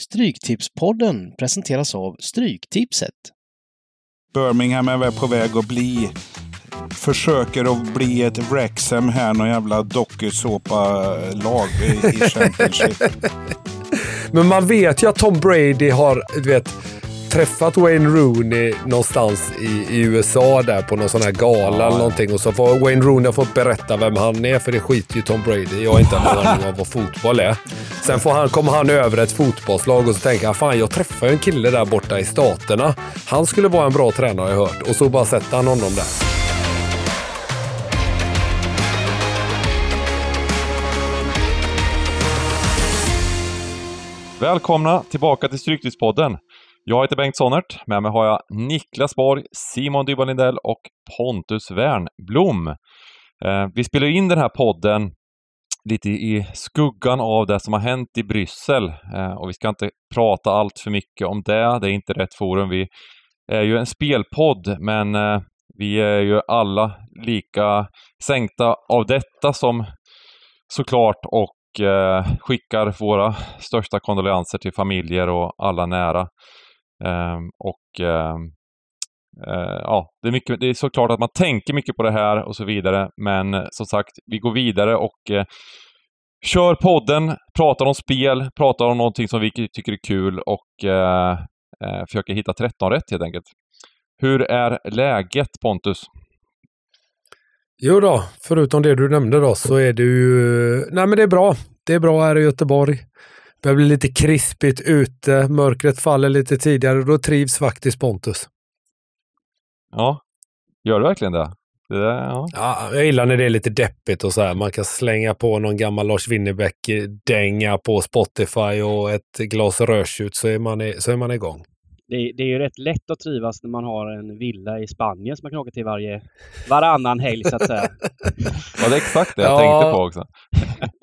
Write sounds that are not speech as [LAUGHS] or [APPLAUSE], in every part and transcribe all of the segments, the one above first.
Stryktipspodden presenteras av Stryktipset. Birmingham är väl på väg att bli försöker att bli ett Wrexham här, någon jävla dokusåpa-lag i, [LAUGHS] Championship. Men man vet ju att Tom Brady har, du vet, träffat Wayne Rooney någonstans i, i USA där på någon sån här gala ja. eller någonting och så får Wayne Rooney fått berätta vem han är för det skiter ju Tom Brady Jag har inte en aning om vad fotboll är. Sen får han, kommer han över ett fotbollslag och så tänker han fan jag träffade en kille där borta i staterna. Han skulle vara en bra tränare har jag hört och så bara sätter han honom där. Välkomna tillbaka till Stryktipspodden. Jag heter Bengt Sonnert. Med mig har jag Niklas Borg, Simon Dybban Lindell och Pontus Wernblom. Eh, vi spelar in den här podden lite i skuggan av det som har hänt i Bryssel eh, och vi ska inte prata allt för mycket om det. Det är inte rätt forum. Vi är ju en spelpodd, men eh, vi är ju alla lika sänkta av detta som såklart och eh, skickar våra största kondolenser till familjer och alla nära. Ehm, och ehm, eh, ja, det är, mycket, det är såklart att man tänker mycket på det här och så vidare, men eh, som sagt, vi går vidare och eh, kör podden, pratar om spel, pratar om någonting som vi tycker är kul och försöker hitta 13 rätt helt enkelt. Hur är läget Pontus? Jo då, förutom det du nämnde då så är det ju... Nej men det är bra. Det är bra här i Göteborg. Det börjar bli lite krispigt ute, mörkret faller lite tidigare och då trivs faktiskt Pontus. Ja, gör du verkligen det? det ja. ja. jag gillar när det är lite deppigt och så här. Man kan slänga på någon gammal Lars Winnerbäck-dänga på Spotify och ett glas rödtjut så är man, så är man igång det, det, är ju rätt lätt att trivas när man har en villa i Spanien som man kan åka till varje, varannan helg så att säga. [LAUGHS] Ja, det är exakt det jag ja. tänkte på också. [LAUGHS]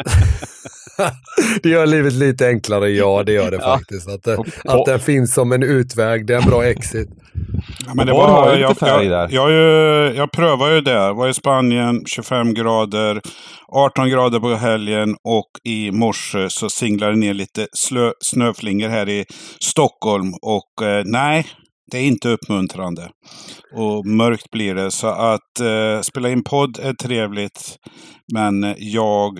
[LAUGHS] det gör livet lite enklare, ja det gör det ja. faktiskt. Att, det, att den finns som en utväg, det är en bra exit. Ja, men det var, jag, jag, jag, jag, jag prövade ju det. var i Spanien, 25 grader, 18 grader på helgen och i morse så singlade det ner lite slö, snöflingor här i Stockholm. Och eh, nej, det är inte uppmuntrande. Och mörkt blir det. Så att eh, spela in podd är trevligt. Men jag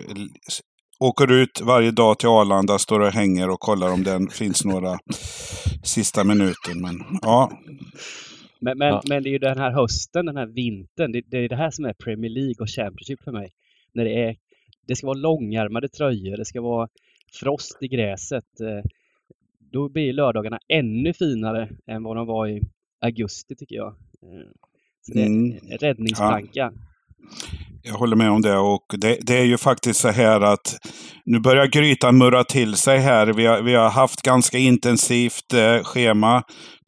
åker ut varje dag till Arlanda, står och hänger och kollar om det finns några sista minuten. Men ja. Men, men, ja. men det är ju den här hösten, den här vintern, det, det är det här som är Premier League och Championship för mig. När det är, det ska vara långärmade tröjor, det ska vara frost i gräset. Eh, då blir lördagarna ännu finare än vad de var i augusti tycker jag. Eh, så det är en mm. räddningsplanka. Ja. Jag håller med om det och det, det, är ju faktiskt så här att nu börjar grytan murra till sig här. Vi har, vi har haft ganska intensivt eh, schema.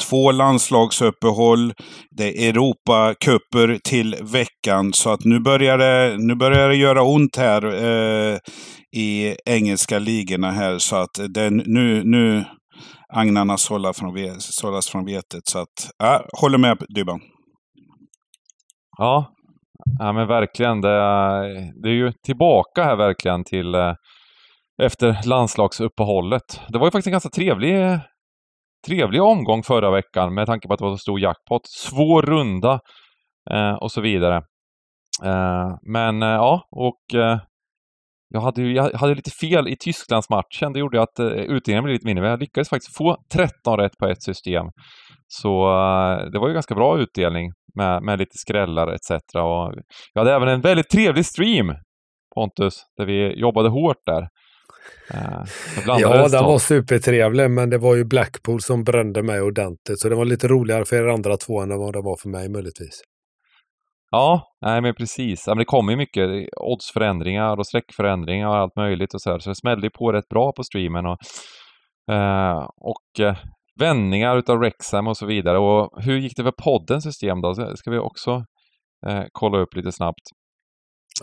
Två landslagsuppehåll. Det är Europacuper till veckan. Så att nu börjar det, nu börjar det göra ont här eh, i engelska ligorna här. Så att det, nu, nu agnarna sållas från, sållas från vetet. Så att, äh, håller med Dybban. Ja, Ja men verkligen. Det är, det är ju tillbaka här verkligen till eh, efter landslagsuppehållet. Det var ju faktiskt en ganska trevlig, trevlig omgång förra veckan med tanke på att det var så stor jackpot. Svår runda eh, och så vidare. Eh, men eh, ja, och eh, jag hade, ju, jag hade lite fel i Tysklandsmatchen. Det gjorde att uh, utdelningen blev lite mindre, men jag lyckades faktiskt få 13 rätt på ett system. Så uh, det var ju ganska bra utdelning med, med lite skrällar etc. Och jag hade även en väldigt trevlig stream, Pontus, där vi jobbade hårt där. Uh, ja, den var supertrevlig, men det var ju Blackpool som brände mig ordentligt. Så det var lite roligare för er andra två än vad det var för mig möjligtvis. Ja, nej men precis. Ja, men det kommer ju mycket oddsförändringar och streckförändringar och allt möjligt och så här. Så det smällde på rätt bra på streamen och, eh, och eh, vändningar utav Rexham och så vidare. Och hur gick det för poddens system då? Så ska vi också eh, kolla upp lite snabbt.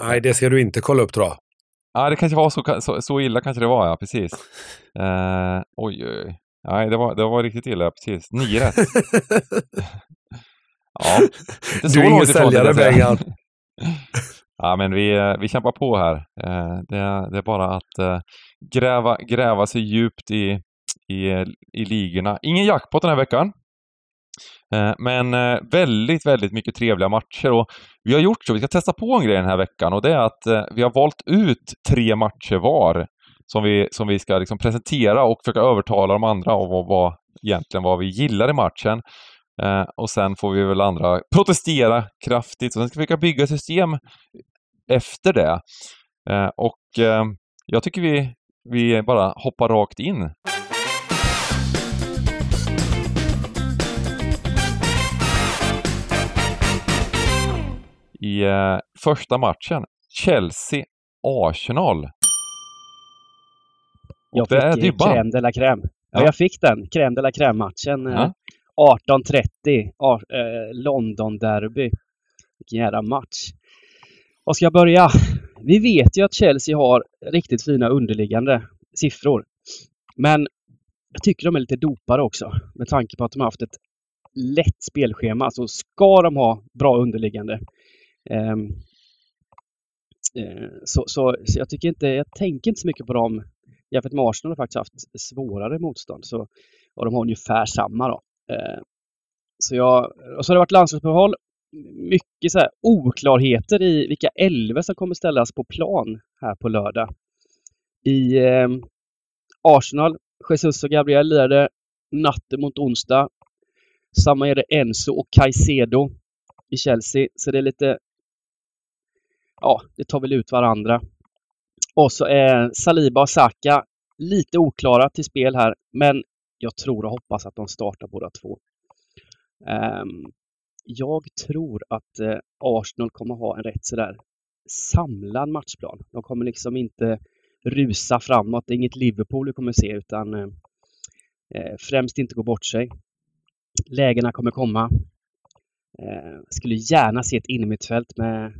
Nej, det ska du inte kolla upp tror jag. Ja, det kanske var så, så, så illa kanske det var, ja precis. [LAUGHS] Eh, oj, oj. Nej, det var, det var riktigt illa, precis. Nio rätt. [LAUGHS] Ja, inte så du är ingen säljare Bengan. [LAUGHS] ja, men vi, eh, vi kämpar på här. Eh, det, det är bara att eh, gräva, gräva sig djupt i, i, i ligorna. Ingen jackpot den här veckan. Eh, men eh, väldigt, väldigt mycket trevliga matcher och vi har gjort så, vi ska testa på en grej den här veckan och det är att eh, vi har valt ut tre matcher var som vi, som vi ska liksom presentera och försöka övertala de andra om vad, vad egentligen vad vi gillar i matchen. och sen får vi väl andra protestera kraftigt och sen ska vi försöka bygga system efter det. och jag tycker vi, vi bara hoppar rakt in. I eh, första matchen. Chelsea-Arsenal. Jag fick är crème de la crème. Ja, ja, jag fick den. Crème de la crème-matchen. Ja. 18.30. Eh, London-derby. Vilken jävla match. Var ska jag börja? Vi vet ju att Chelsea har riktigt fina underliggande siffror. Men jag tycker de är lite dopade också med tanke på att de har haft ett lätt spelschema. Så ska de ha bra underliggande eh, Ehm, eh, så, så, så, jag tycker inte, jag tänker inte så mycket på dem jämfört med Arsenal har faktiskt haft svårare motstånd. Så, och de har ungefär samma då. Ehm, så jag, och så har det varit landslagsuppehåll. Mycket så här oklarheter i vilka elva som kommer ställas på plan här på lördag. I eh, Arsenal, Jesus och Gabriel lirade natten mot onsdag. Samma är det Enzo och Caicedo i Chelsea. Så det är lite ja, det tar väl ut varandra. Och så är Saliba och Saka lite oklara till spel här, men jag tror och hoppas att de startar båda två. Um, jag tror att uh, Arsenal kommer ha en rätt sådär samlad matchplan. De kommer liksom inte rusa framåt. Det är inget Liverpool vi kommer se utan uh, främst inte gå bort sig. Lägena kommer komma. Uh, skulle gärna se ett innermittfält med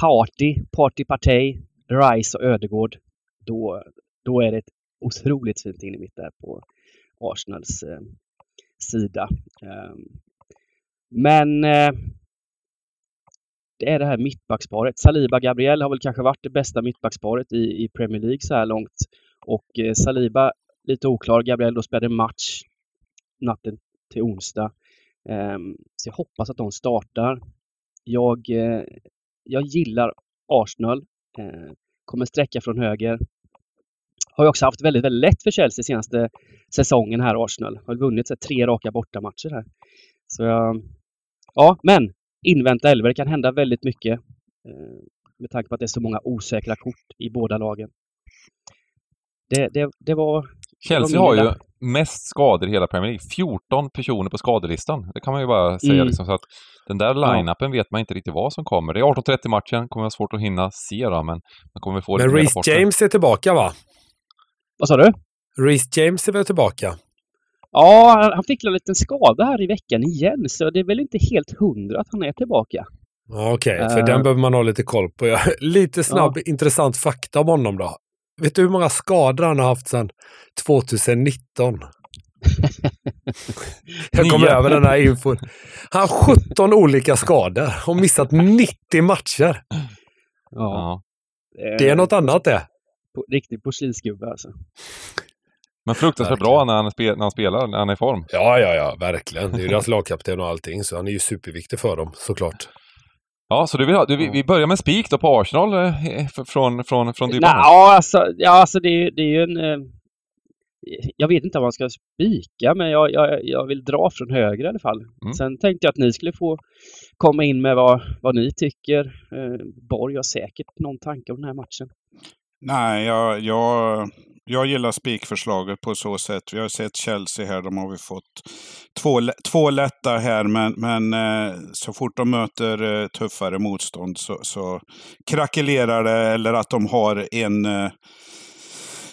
Party, Party Partey, Rice och Ödegård. Då, då är det ett otroligt fint in i mitt där på Arsenals eh, sida. Eh, men eh, det är det här mittbacksparet. Saliba Gabriel har väl kanske varit det bästa mittbacksparet i, i Premier League så här långt. Och eh, Saliba lite oklar. Gabriel då spelade match natten till onsdag. Ehm, så jag hoppas att de startar. Jag eh, jag gillar Arsenal. Eh, kommer sträcka från höger. Har ju också haft väldigt, väldigt lätt för Chelsea senaste säsongen här, Arsenal. Har vunnit så, tre raka bortamatcher här. Så ja, men invänta elva. Det kan hända väldigt mycket. Eh, med tanke på att det är så många osäkra kort i båda lagen. Det, det, det var... Chelsea har ju mest skador i hela Premier League. 14 personer på skadelistan. Det kan man ju bara säga mm. liksom, så att den där line-upen vet man inte riktigt vad som kommer. Det är 18.30 matchen, kommer vara svårt att hinna se då, men man kommer få Men Reece James är tillbaka va? Vad sa du? Reece James är väl tillbaka? Ja, han fick en liten skada här i veckan igen, så det är väl inte helt hundra att han är tillbaka. Okej, okay, för uh, den behöver man ha lite koll på. [LAUGHS] lite snabb ja. intressant fakta om honom då. Vet du hur många skador han har haft sedan 2019? [LAUGHS] Jag kom över den här infon. Han har 17 olika skador och missat 90 matcher. Ja. Det är något annat det. Riktig porslinsgubbe alltså. Men fruktansvärt bra när han, spel, när han spelar, när han är i form. Ja, ja, ja, verkligen. Det är deras lagkapten och allting, så han är ju superviktig för dem, såklart. Ja, så du vill ha, du, vi börjar med spik då på Arsenal eh, från, från, från Dybban? Ja, alltså, ja, alltså det, det är ju en... Eh, jag vet inte om man ska spika, men jag, jag, jag vill dra från höger i alla fall. Mm. Sen tänkte jag att ni skulle få komma in med vad, vad ni tycker. Eh, Borg har säkert någon tanke om den här matchen. Nej, jag, jag, jag gillar spikförslaget på så sätt. Vi har sett Chelsea här, de har vi fått två, två lätta här, men, men eh, så fort de möter eh, tuffare motstånd så, så krackelerar det eller att de har en eh,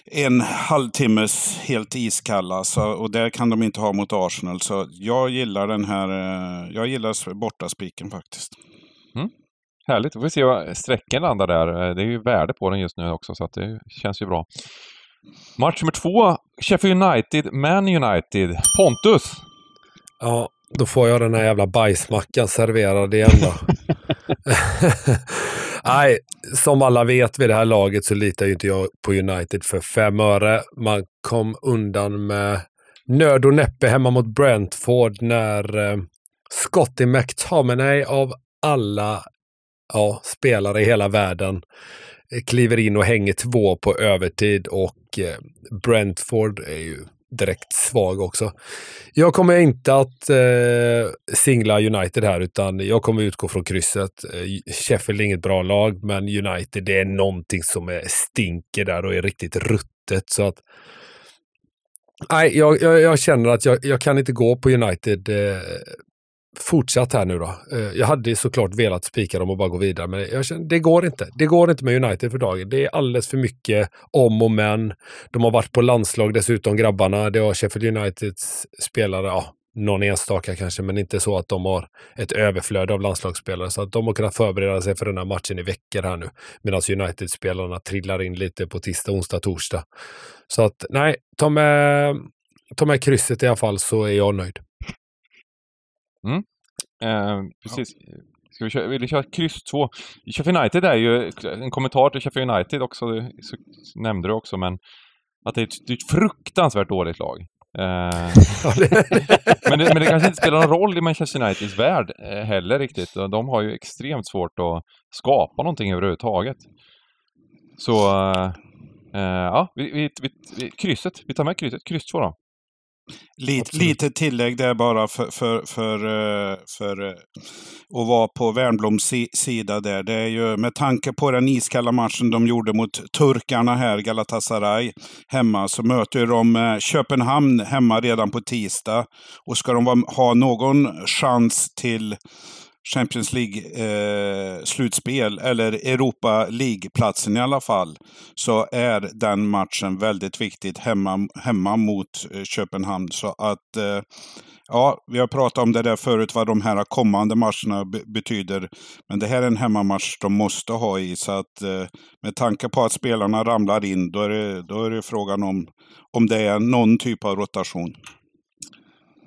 en halvtimmes helt iskalla. Så, och det kan de inte ha mot Arsenal. Så jag gillar den här, jag gillar bortaspiken faktiskt. Mm. Härligt, då får vi se vad sträcken landar där. Eh, det är ju värde på den just nu också så det känns ju bra. Match nummer två, Sheffield United, Man United. Pontus! Ja, då får jag den här jävla bajsmackan serverad igen då. [LAUGHS] [LAUGHS] Nej, som alla vet vid det här laget så litar ju inte jag på United för fem öre. Man kom undan med nöd och näppe hemma mot Brentford när eh, Scotty McTominay av alla ja, spelare i hela världen eh, kliver in och hänger två på övertid och eh, Brentford är ju direkt svag också. Jag kommer inte att eh, singla United här utan jag kommer utgå från krysset. Eh, Sheffield är inget bra lag men United det är någonting som är stinker där och är riktigt ruttet så att Nej, jag, jag, jag känner att jag, jag, kan inte gå på United eh, fortsatt här nu då. Eh, jag hade såklart velat spika dem och bara gå vidare, men jag känner, det går inte. Det går inte med United för dagen. Det är alldeles för mycket om och men. De har varit på landslag dessutom, grabbarna. Det har Sheffield Uniteds spelare, ja, någon enstaka kanske, men inte så att de har ett överflöd av landslagsspelare. Så att de har kunnat förbereda sig för den här matchen i veckor här nu. Medan United-spelarna trillar in lite på tisdag, onsdag, torsdag. Så att nej, ta med, ta med krysset i alla fall så är jag nöjd. Mm. Eh, precis. Ja. Ska vi köra, vill vi köra kryss 2? Sheffield United är ju, en kommentar till Sheffield United också, så nämnde du också, men att det är ett, det är ett fruktansvärt dåligt lag. [LAUGHS] Eh, men, det, men det kanske inte spelar någon roll i Manchester Uniteds värld eh, heller riktigt. De har ju extremt svårt att skapa någonting överhuvudtaget. Så, eh, ja, vi, vi, vi, krysset, vi tar med krysset, kryss 2 då. Lite, lite tillägg där bara för, för, för, eh, för eh, att vara på Wernbloms sida där. Det är ju med tanke på den iskalla matchen de gjorde mot turkarna här, Galatasaray, hemma, så möter de Köpenhamn hemma redan på tisdag. Och ska de ha någon chans till Champions League-slutspel, eh, eller Europa League-platsen i alla fall, så är den matchen väldigt viktig hemma, hemma mot eh, Köpenhamn. Så att, eh, ja, vi har pratat om det där förut, vad de här kommande matcherna betyder. Men det här är en hemmamatch de måste ha i, så att eh, med tanke på att spelarna ramlar in, då är det, då är det frågan om, om det är någon typ av rotation.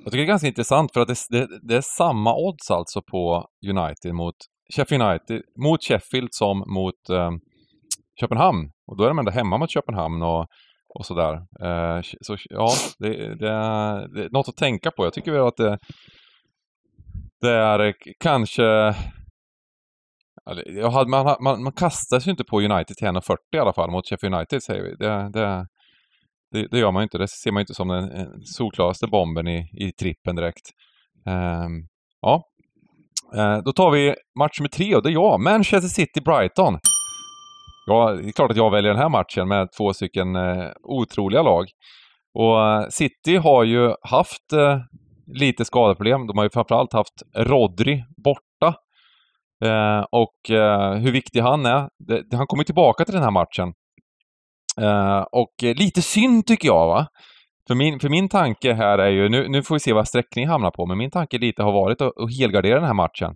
Jag tycker det är ganska intressant för att det, det, det, är samma odds alltså på United mot Sheffield United, mot Sheffield som mot eh, Köpenhamn. Och då är de ändå hemma mot Köpenhamn och, och sådär. Eh, så ja, det, det, det, är något att tänka på. Jag tycker väl att det, det är eh, kanske... Man, man, man kastar sig inte på United till 1,40 i alla fall mot Sheffield United säger vi. Det, det, det, det, gör man ju inte. Det ser man ju inte som den, eh, solklaraste bomben i, i trippen direkt. Um, ja. Uh, då tar vi match nummer tre och det är jag, Manchester City-Brighton. Ja, det är klart att jag väljer den här matchen med två stycken uh, otroliga lag. Och uh, City har ju haft lite skadeproblem. De har ju framförallt haft Rodri borta. och hur viktig han är. Det, han kommer tillbaka till den här matchen. Uh, och lite synd tycker jag va. För min, för min tanke här är ju, nu, nu får vi se vad sträckning hamnar på, men min tanke lite har varit att, att helgardera den här matchen.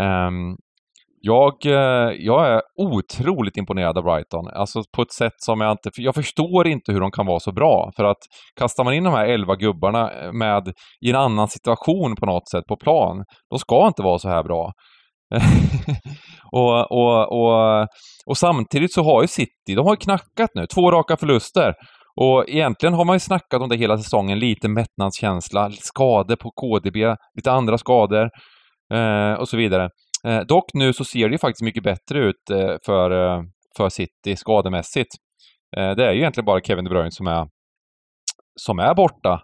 Um, jag, eh, jag är otroligt imponerad av Brighton, alltså på ett sätt som jag inte... Jag förstår inte hur de kan vara så bra, för att kastar man in de här elva gubbarna eh, med i en annan situation på något sätt på plan, de ska inte vara så här bra. [LAUGHS] och, och, och, och samtidigt så har ju City, de har ju knackat nu, två raka förluster. Och egentligen har man ju snackat om det hela säsongen, lite mättnadskänsla, skador på KDB, lite andra skador eh, och så vidare. Eh, dock nu så ser det ju faktiskt mycket bättre ut eh, för, eh, för City skademässigt. Eh, det är ju egentligen bara Kevin De Bruyne som är, som är borta.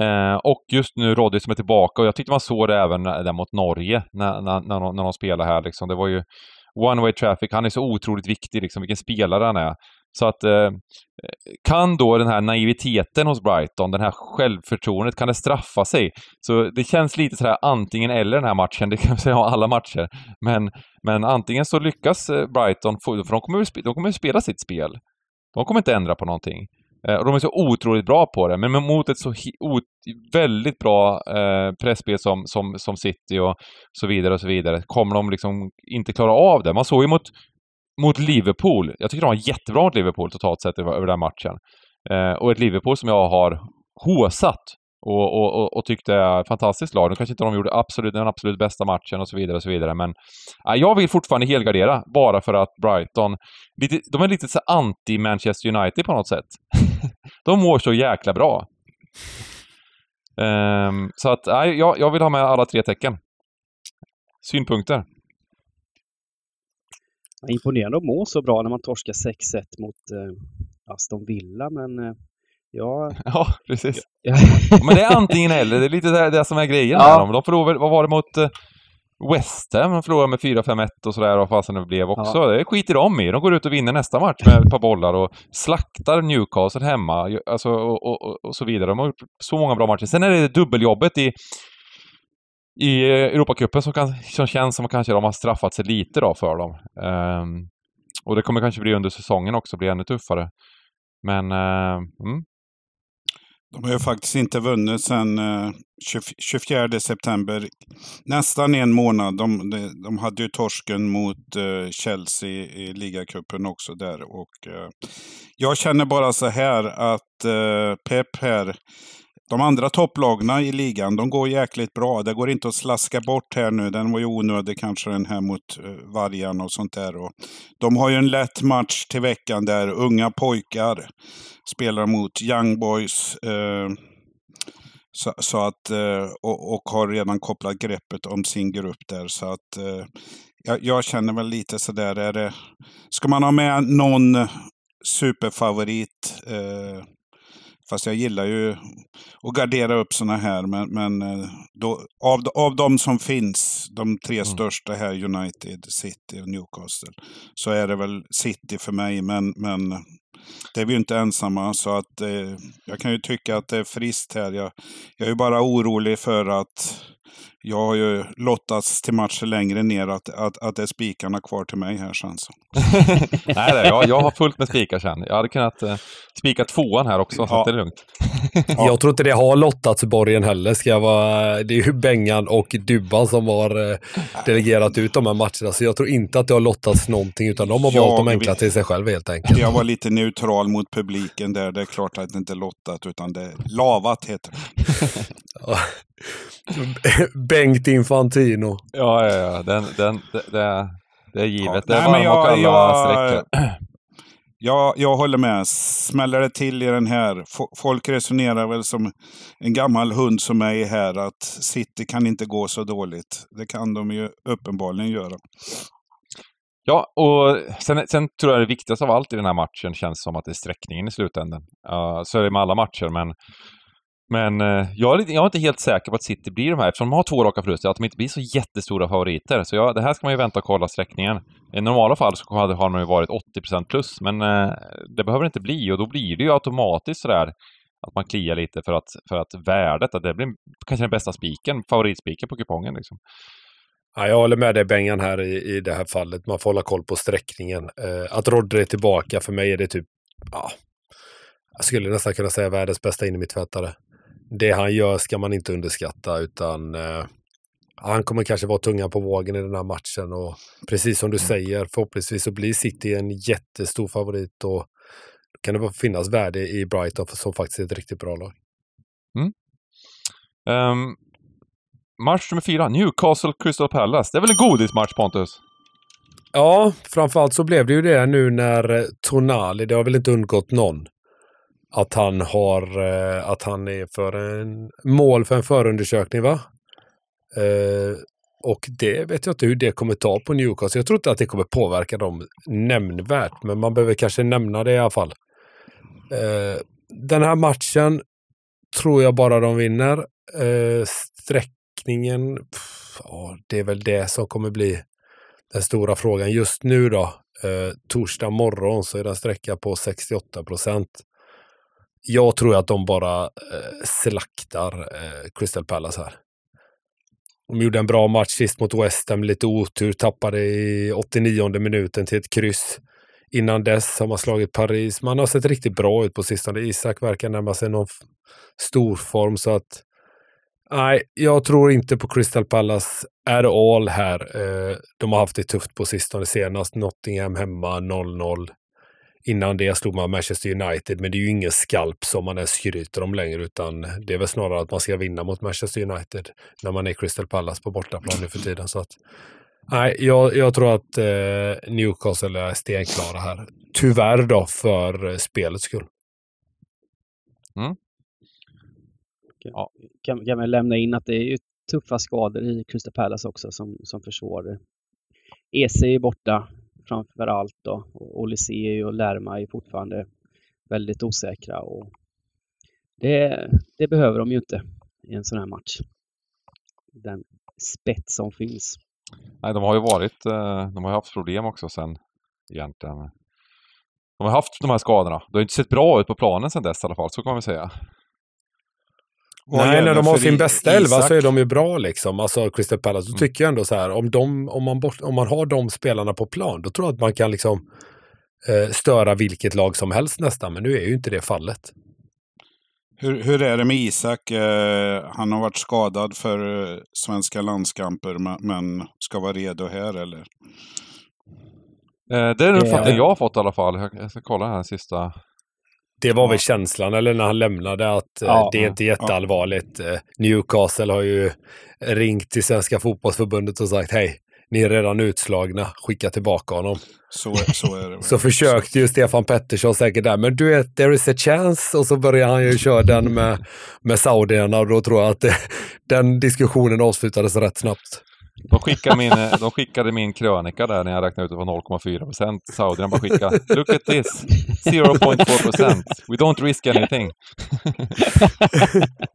Eh, och just nu Roddy som är tillbaka och jag tyckte man såg det även där mot Norge när, när, när, de, när de spelade här. Liksom. Det var ju one way traffic. Han är så otroligt viktig, liksom, vilken spelare han är. Så att eh, kan då den här naiviteten hos Brighton, den här självförtroendet, kan det straffa sig? Så det känns lite sådär antingen eller den här matchen, det kan man säga om alla matcher. Men, men antingen så lyckas eh, Brighton, för de kommer, de kommer spela sitt spel. De kommer inte ändra på någonting. Eh, och de är så otroligt bra på det, men mot ett så väldigt bra eh, presspel som, som, som City och så vidare och så vidare, kommer de liksom inte klara av det. Man såg ju mot, mot Liverpool, jag tycker de var jättebra mot Liverpool totalt sett över, över den matchen. Eh, och ett Liverpool som jag har håsat och, och, och, och tyckte fantastiskt lag. Nu kanske inte de gjorde absolut, den absolut bästa matchen och så vidare och så vidare, men äh, jag vill fortfarande helgardera bara för att Brighton, lite, de är lite så anti-Manchester United på något sätt. [LAUGHS] de mår så jäkla bra. Um, så att, äh, jag, jag vill ha med alla tre tecken. Synpunkter? Imponerande att må så bra när man torskar 6-1 mot eh, Aston Villa, men eh, Ja, [LAUGHS] ja precis. Ja. men det är antingen eller, det är lite det, det som är grejen ja. med dem. De förlorade, vad var det mot uh, West Ham? De förlorade med 4-5-1 och sådär, vad fasen det blev också. Ja. Det skiter de i. De går ut och vinner nästa match med ett par bollar och slaktar Newcastle hemma, alltså, och, och, och så vidare. De har gjort så många bra matcher. Sen är det dubbeljobbet i i Europacupen som, som känns som kanske de har straffat sig lite då för dem. Um, och det kommer kanske bli under säsongen också, bli ännu tuffare. Men uh, mm, de har ju faktiskt inte vunnit sedan 24 eh, september. Nästan en månad. De, de, hade ju torsken mot eh, Chelsea i ligacupen också där. Och, eh, jag känner bara så här att Pep här de andra topplagna i ligan, de går jäkligt bra. Det går inte att slaska bort här nu. Den var ju onödig kanske den här mot eh, Vargarna och sånt där. Och de har ju en lätt match till veckan där unga pojkar spelar mot Young Boys. Eh, så, så, att, eh, och, och, har redan kopplat greppet om sin grupp där. Så att eh, jag, jag, känner väl lite sådär, är det, ska man ha med någon superfavorit eh, Fast jag gillar ju att gardera upp sådana här. Men, men eh, då, av, av de som finns, de tre mm. största här, United, City och Newcastle, så är det väl City för mig. Men, men det är vi ju inte ensamma. Så att eh, jag kan ju tycka att det är friskt här. Jag, jag är ju bara orolig för att jag har ju lottats till matcher längre ner att, att, att det är spikarna kvar till mig här sen. [LAUGHS] Nej, nej jag, jag har fullt med spikar sen. Jag hade kunnat eh, spika tvåan här också, så ja. det är lugnt. [LAUGHS] ja. Jag tror inte det har lottats borgen heller. Ska jag vara, det är ju Bengan och Dubban som har eh, delegerat ut de här matcherna, så jag tror inte att det har lottats någonting, utan de har jag valt de enkla till sig själv helt enkelt. Jag var lite neutral mot publiken där. Det är klart att det inte är lottat, utan det är lavat heter det. [LAUGHS] Bengt Infantino. Ja, ja, ja. Den, den, det, det, det är givet. Ja, det är nej, varma och kalla Jag, [CLEARS THROAT] jag håller med. Smäller det till i den här. Folk resonerar väl som en gammal hund som mig här att City kan inte gå så dåligt. Det kan de ju uppenbarligen göra. Ja, och sen, sen tror jag det viktigaste av allt i den här matchen känns som att det är sträckningen i slutändan. Uh, så är det med alla matcher, men men eh, jag, är, jag är inte helt säker på att City blir de här, eftersom de har två raka förluster, att de inte blir så jättestora favoriter. Så jag, det här ska man ju vänta och kolla sträckningen. I normala fall så hade, har de ju varit 80% plus, men eh, det behöver det inte bli och då blir det ju automatiskt sådär att man kliar lite för att, för att värdet, att det blir kanske den bästa spiken, favoritspiken på kupongen liksom. Ja, jag håller med dig Bengan här i, i det här fallet. Man får hålla koll på sträckningen. Eh, att Rodri är tillbaka, för mig är det typ, ja, jag skulle nästan kunna säga världens bästa innermittfältare det han gör ska man inte underskatta utan eh, han kommer kanske vara tunga på vågen i den här matchen och precis som du mm. säger, förhoppningsvis så blir City en jättestor favorit och kan det finnas värde i Brighton som faktiskt är ett riktigt bra lag. Mm. Um, match nummer fyra, Newcastle Crystal Palace. Det är väl en godismatch Pontus? Ja, framförallt så blev det ju det nu när Tonali, det har väl inte undgått någon, att han har, eh, att han är för en mål för en förundersökning va? Eh, och det vet jag inte hur det kommer ta på Newcastle. Jag tror inte att det kommer påverka dem nämnvärt, men man behöver kanske nämna det i alla fall. Eh, den här matchen tror jag bara de vinner. Eh, sträckningen, pff, ja, det är väl det som kommer bli den stora frågan. Just nu då, eh, torsdag morgon så är den sträcka på 68 procent jag tror att de bara eh, slaktar eh, Crystal Palace här. De gjorde en bra match sist mot West Ham, lite otur, tappade i 89 minuten till ett kryss. Innan dess har man slagit Paris. Man har sett riktigt bra ut på sistone. Isak verkar närma sig någon stor form så att nej, jag tror inte på Crystal Palace at all här. Eh, de har haft det tufft på sistone senast. Nottingham hemma 0-0 Innan det slog man Manchester United, men det är ju ingen skalp som man ens skryter om längre, utan det är väl snarare att man ska vinna mot Manchester United när man är Crystal Palace på bortaplan nu för tiden. Så att, nej, jag, jag tror att eh, Newcastle är stenklara här. Tyvärr då, för eh, spelets skull. Mm. Ja. Kan, kan vi lämna in att det är ju tuffa skador i Crystal Palace också som, som försvårar. EC är borta framför allt då. Och och Lärma är fortfarande väldigt osäkra. Och det, det behöver de ju inte i en sån här match. Den spets som finns. Nej, de har ju varit, eh, de har haft problem också sen egentligen. De har haft de här skadorna. Det har inte sett bra ut på planen sen dess i alla fall, så kan man väl säga. Nej, när de har sin bästa elva så är de ju bra liksom. Alltså Crystal Palace. Då mm. tycker jag ändå så här, om, de, om, man bort, om man har de spelarna på plan, då tror jag att man kan liksom eh, störa vilket lag som helst nästan. Men nu är ju inte det fallet. Hur, hur är det med Isak? Eh, han har varit skadad för eh, svenska landskamper, men, ska vara redo här eller? Eh, det är den uppfattning jag har fått i alla fall. Jag ska kolla här sista det var väl känslan, eller när han lämnade, att eh, ja, det är inte jätteallvarligt. Ja. Eh, Newcastle har ju ringt till Svenska fotbollsförbundet och sagt hej, ni är redan utslagna, skicka tillbaka honom. Så, så är det. [LAUGHS] så försökte ju Stefan Pettersson säkert där, men du vet, there is a chance. Och så börjar han ju köra den med, med saudierna och då tror jag att det, [LAUGHS] den diskussionen avslutades rätt snabbt. De skickade, min, de skickade min krönika där när jag räknade ut att det var 0,4 procent. Saudierna bara skickade “Look at this! 0.4 procent! We don't risk anything!” [LAUGHS] [LAUGHS]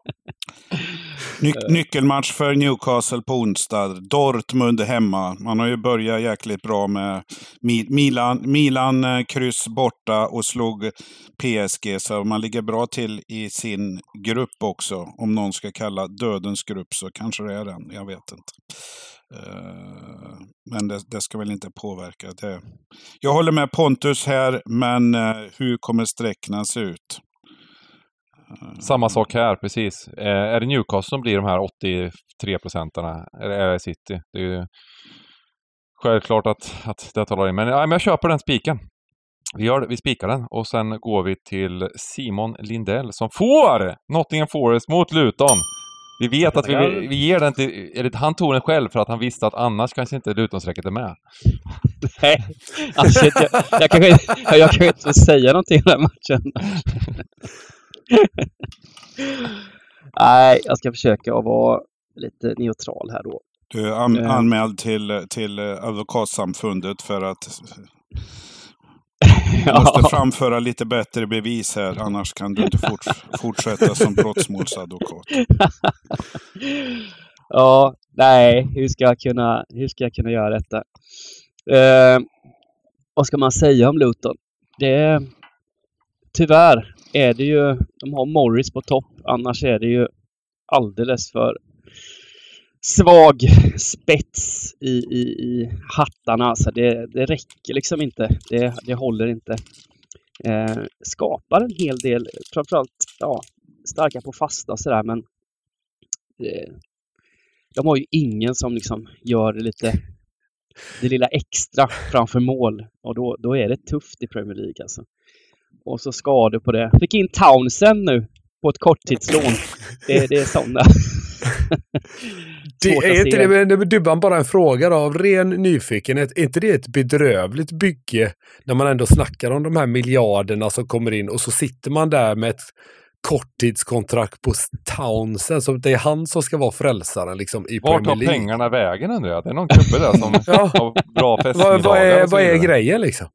[LAUGHS] Ny nyckelmatch för Newcastle på onsdag. Dortmund hemma. Man har ju börjat jäkligt bra med Milan, Milan eh, kryss borta och slog PSG. Så man ligger bra till i sin grupp också. Om någon ska kalla dödens grupp så kanske det är den. Jag vet inte. Uh, men det, det, ska väl inte påverka. Det. Jag håller med Pontus här, men hur kommer sträckna se ut? Samma sak här, precis. Eh, är det Newcastle som blir de här 83 procentarna? Eller är det City? Det är ju självklart att, att det talar in. Men, ja, men jag köper den spiken. Vi, gör, vi spikar den och sen går vi till Simon Lindell som får Nottingham Forest mot Luton. Vi vet att vi, vi ger den till... Eller han tog den själv för att han visste att annars kanske inte Lutonsträcket är med. [LAUGHS] Nej, alltså, jag, jag, kan, jag, jag kan inte säga någonting om den matchen. Nej, jag ska försöka att vara lite neutral här då. Du är an uh, anmäld till, till advokatsamfundet för att [LAUGHS] du måste framföra lite bättre bevis här, annars kan du inte fort, fortsätta som [LAUGHS] brottsmålsadvokat. ja, nej, hur ska jag kunna, hur ska jag kunna göra detta? Uh, vad ska man säga om Luton? Det, tyvärr är det ju, de har Morris på topp, annars är det ju alldeles för svag spets i, i, i hattarna. Alltså det, det räcker liksom inte. Det, det håller inte. Eh, skapar en hel del, framförallt ja, starka på fasta och sådär men eh, de har ju ingen som liksom gör lite det lilla extra framför mål och då, då är det tufft i Premier League alltså. Och så skador på det. Fick in Townsend nu på ett korttidslån. Det, det är sådana. [LAUGHS] det är inte det, men Dubban, bara en fråga då, av ren nyfikenhet. Är inte det ett bedrövligt bygge när man ändå snackar om de här miljarderna som kommer in och så sitter man där med ett korttidskontrakt på Townsend. Så det är han som ska vara frälsaren liksom, i Vart tar pengarna vägen undrar jag? Det är någon gubbe där som [LAUGHS] ja. har bra festmiddagar. Vad, vad, är, vad är grejen liksom?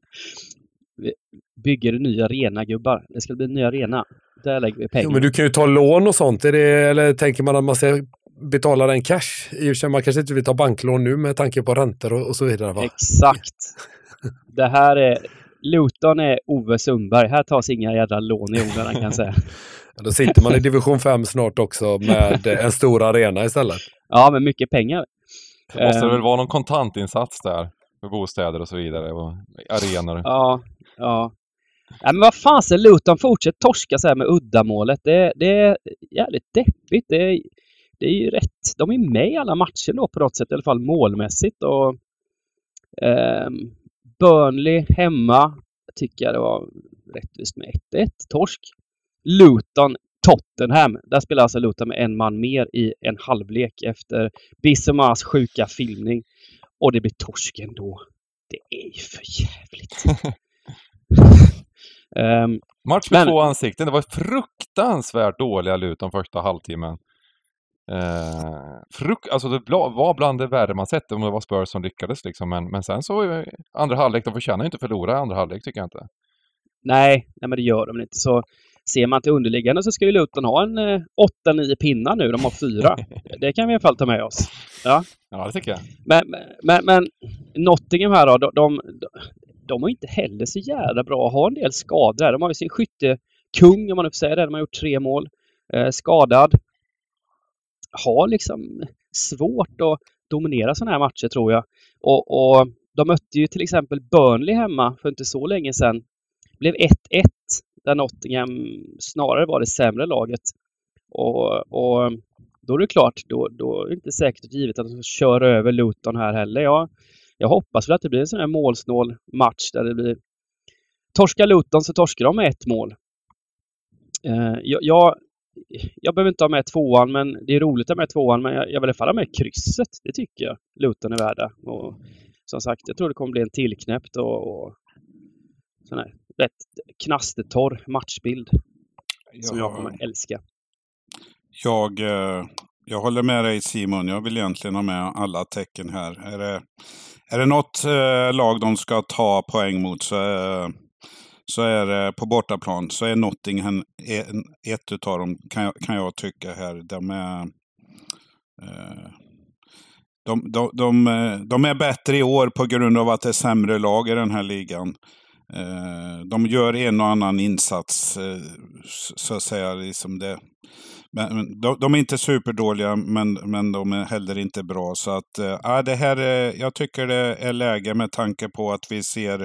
Bygger en ny arena, gubbar. Det ska bli en ny arena. Där lägger vi pengar. Jo, men du kan ju ta lån och sånt. Är det, eller tänker man att man ska betala den cash? I och man kanske inte vill ta banklån nu med tanke på räntor och, och så vidare. Va? Exakt. Det här är... Luton är Ove Sundberg. Här tas inga jävla lån i onödan kan jag säga. [LAUGHS] Då sitter man i division 5 snart också med en stor arena istället. Ja, med mycket pengar. Det måste väl vara någon kontantinsats där för bostäder och så vidare och arenor. Ja, Ja ja men vad fan, så Luton fortsätter torska så här med uddamålet. Det, det är jävligt deppigt. Det är, det är ju rätt. De är med i alla matcher då på något sätt, i alla fall målmässigt. Och, eh, Burnley hemma. tycker jag det var rättvist med 1-1. Torsk. Luton, Tottenham. Där spelar alltså Luton med en man mer i en halvlek efter Bissomas sjuka filmning. Och det blir torsk ändå. Det är ju för jävligt. [LAUGHS] um, Match med men, två ansikten. Det var fruktansvärt dåliga Luton första halvtimmen. Eh, fruk alltså det var bland det värre man sett om det var Spurs som lyckades liksom. Men, men sen så andra halvlek, de förtjänar ju inte förlora i andra halvlek tycker jag inte. Nej, nej men det gör de inte. Så ser man till underliggande så ska ju Luton ha en eh, 8-9 pinnar nu. De har fyra. [LAUGHS] det kan vi i alla fall ta med oss. Ja, ja det tycker jag. Men, men, men Nottingham här då, de, de, de var inte heller så jävla bra. Har en del skador. De har ju sin skyttekung om man nu får säga det. De har gjort tre mål. Eh, skadad har liksom svårt att dominera sådana här matcher tror jag. Och, och de mötte ju till exempel Burnley hemma för inte så länge sedan. Det blev 1-1 där Nottingham snarare var det sämre laget. Och, och då är det klart, då, då är det inte säkert givet att de kör över Luton här heller. Jag, jag hoppas väl att det blir en sån här målsnål match där det blir Torskar Luton så torskar de med ett mål. Uh, jag, jag, jag behöver inte ha med tvåan, men det är roligt att ha med tvåan, men jag, jag vill i alla fall ha med krysset. Det tycker jag Luton är värda. Och som sagt, jag tror det kommer bli en tillknäppt och, och sån här rätt knastertorr matchbild. Som jag kommer älska. Jag, eh, jag håller med dig Simon. Jag vill egentligen ha med alla tecken här. Är det, är det något eh, lag de ska ta poäng mot så eh, så är det på bortaplan så är Nottingham ett utav dem kan jag, kan jag tycka här. De är, eh, de, de, de, eh, de, är bättre i år på grund av att det är sämre lag i den här ligan. Eh, de gör en och annan insats, eh, så att säga. Liksom det, men, de, de, är inte superdåliga, men, men de är heller inte bra. Så att, eh, äh, det här är, jag tycker det är läge med tanke på att vi ser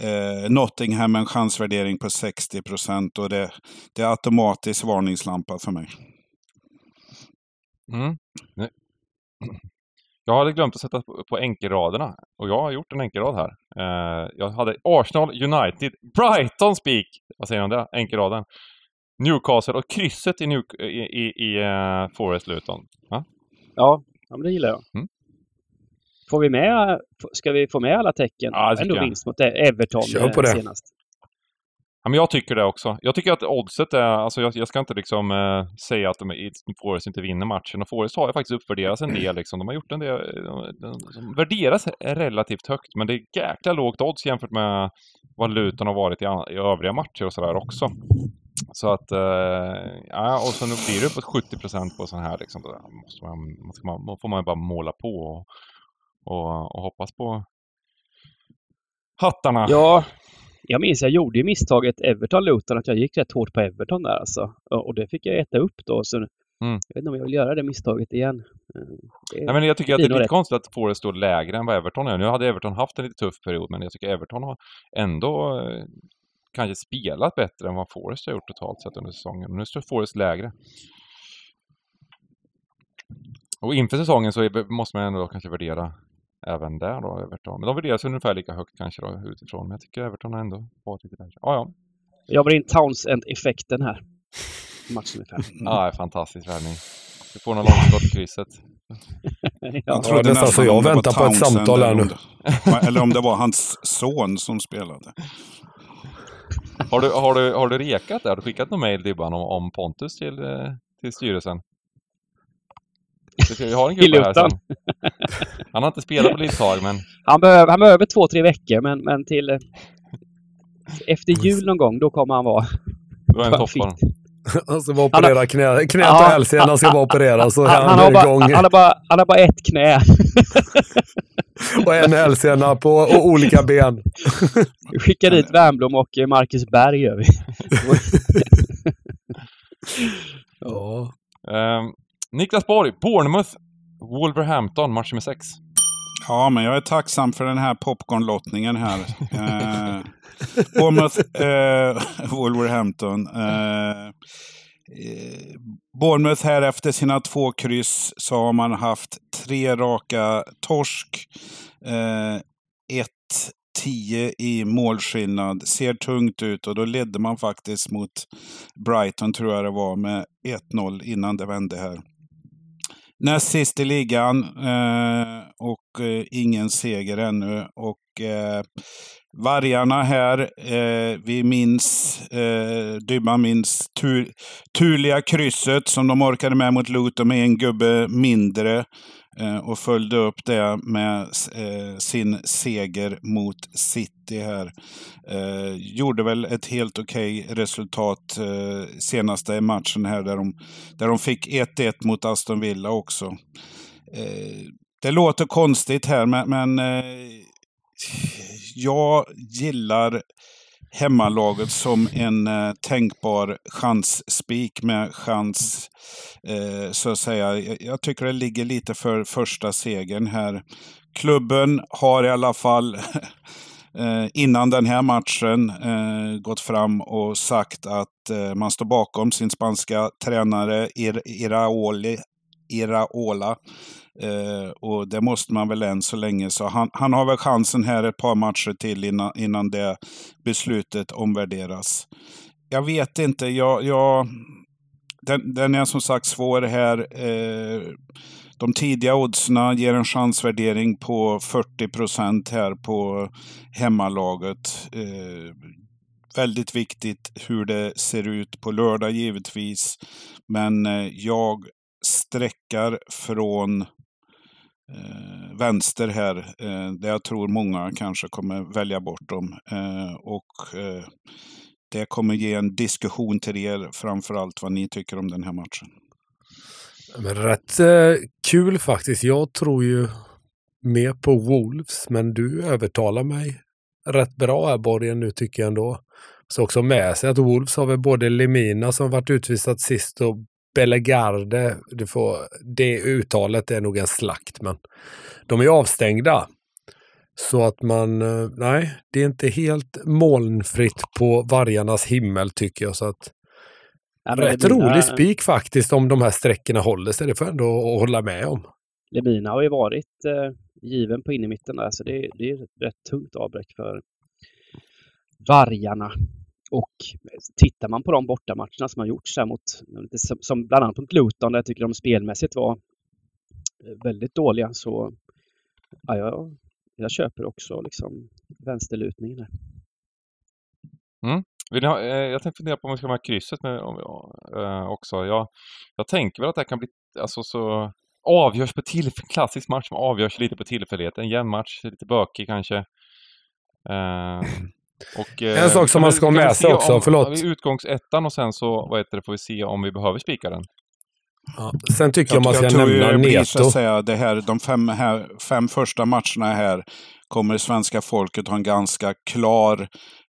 eh, Nottingham med en chansvärdering på 60 procent. Och det, det, är automatiskt varningslampa för mig. Mm. Jag hade glömt att sätta på enkelraderna och jag har gjort en enkelrad här. Eh, jag hade Arsenal, United, Brighton Speak! Vad säger ni om det? Enkelraden. Newcastle och krysset i, New i, i, i uh, Forest Luton. Ja? ja, men det gillar jag. Mm. Får vi med, ska vi få med alla tecken? Ja, Ändå jag. vinst mot Everton Kör på det. senast. Ja, men jag tycker det också. Jag tycker att oddset är, alltså jag, jag ska inte liksom äh, säga att de, Forest inte vinner matchen. Och Forest har ju faktiskt uppvärderats en del liksom. De har gjort en del, de, de, de värderas relativt högt. Men det är jäkla lågt odds jämfört med vad Luton har varit i, i övriga matcher och sådär också. Så att, eh, ja, och så nu blir det uppåt 70 procent på sån här liksom. Då måste man, måste man, får man bara måla på och, och, och hoppas på hattarna. Ja, jag minns jag gjorde ju misstaget Everton-Luton att jag gick rätt hårt på Everton där alltså. Och det fick jag äta upp då. Så mm. Jag vet inte om jag vill göra det misstaget igen. Eh, det Nej, men jag tycker att det är lite rätt. konstigt att Forest står lägre än vad Everton är. Nu hade Everton haft en lite tuff period, men jag tycker Everton har ändå eh, kanske spelat bättre än vad Forest har gjort totalt sett under säsongen. Nu står Forest lägre. Och inför säsongen så måste man ändå kanske värdera även där då, Everton. Men de värderas ungefär lika högt kanske då utifrån. Men jag tycker Everton har ändå varit lite bättre. Ja, ja. Jag vill in Townsend-effekten här. Matchen [LAUGHS] ja, fantastisk värvning. Du får någon långskott i krysset. [LAUGHS] ja, jag trodde nästan så jag väntar på ett samtal här nu. Eller om det var hans son som spelade. Har du, har du, har du rekat det? Har du skickat någon mejl Dibban om, om Pontus till, eh, till styrelsen? Jag har en gubbe här sen. Han har inte spelat på ett tag men... Han behöver, han behöver två, tre veckor men, men till... Eh, efter jul någon gång, då kommer han vara... Då är han toppen. Han ska bara operera knä, knät och ja, hälsenan ska bara operera så han, han, han, har bara, igång. Han har, bara, han har bara ett knä. [LAUGHS] och en hälsena på och olika ben. Vi skickar dit Wernbloom och Marcus Berg gör vi. [LAUGHS] ja. Um, Niklas Borg, Bournemouth, Wolverhampton, match med sex. Ja, men jag är tacksam för den här popcornlottningen här. eh, Bournemouth, eh, [LAUGHS] Wolverhampton. Eh, eh, Bournemouth här efter sina två kryss så har man haft tre raka torsk. Eh, 1-10 i målskillnad. Ser tungt ut och då ledde man faktiskt mot Brighton, tror jag det var, med 1-0 innan det vände här. Näst sist i ligan eh, och eh, ingen seger ännu. Och eh, Vargarna här, eh, vi minns, eh, Dybban minns tur, turliga krysset som de orkade med mot Luton med en gubbe mindre. Eh, och följde upp det med eh, sin seger mot City här. Eh, gjorde väl ett helt okej okay resultat eh, senaste matchen här där de, där de fick 1-1 mot Aston Villa också. Eh, det låter konstigt här men, men eh, jag gillar hemmalaget som en eh, tänkbar chansspik med chans, eh, så att säga. Jag, jag, tycker det ligger lite för första segern här. Klubben har i alla fall [LAUGHS] eh, innan den här matchen eh, gått fram och sagt att eh, man står bakom sin spanska tränare Iraoli, Iraola Eh, och det måste man väl än så länge. Så han, han har väl chansen här ett par matcher till innan, innan det beslutet omvärderas. Jag vet inte. Jag, jag, den, den är som sagt svår här. Eh, de tidiga oddsen ger en chansvärdering på 40 procent här på hemmalaget. Eh, väldigt viktigt hur det ser ut på lördag givetvis. Men eh, jag sträckar från eh, vänster här, eh, där jag tror många kanske kommer välja bort dem. Eh, och eh, det kommer ge en diskussion till er, framför allt vad ni tycker om den här matchen. Men rätt eh, kul faktiskt. Jag tror ju mer på Wolves, men du övertalar mig rätt bra här Borgen nu tycker jag ändå. Så också med sig att Wolves har väl både Lemina som varit utvisad sist och Bellegarde, du får, det uttalet är nog en slakt, men de är avstängda. Så att man, eh, nej, det är inte helt molnfritt på vargarnas himmel tycker jag. Så att, ja, rätt Lemina, rolig spik faktiskt om de här sträckorna håller sig. Det får jag ändå hålla med om. Lemina har ju varit eh, given på innermitten där, så det, det är ett rätt tungt avbräck för vargarna. Och tittar man på de bortamatcherna som har gjorts här mot, som bland annat mot Luton, där jag tycker de spelmässigt var eh, väldigt dåliga, så ja, jag, jag köper också liksom vänsterlutningen här. Mm. Vill ha, eh, jag tänkte fundera på om vi ska ha med krysset med, om, eh, också. Jag, jag tänker väl att det kan bli alltså, så avgörs på tillfällighet, klassisk match som avgörs lite på tillfällighet. En jämn match, lite bökig kanske. Eh, [LAUGHS] Och, en eh, sak som man ska ha med sig också, om, förlåt. Utgångsettan och sen så vad heter det, får vi se om vi behöver spika den. Ja. Sen tycker jag, jag man ska jag nämna Neto. Blir, så att säga, det här, de fem, här, fem första matcherna här kommer svenska folket ha en ganska klar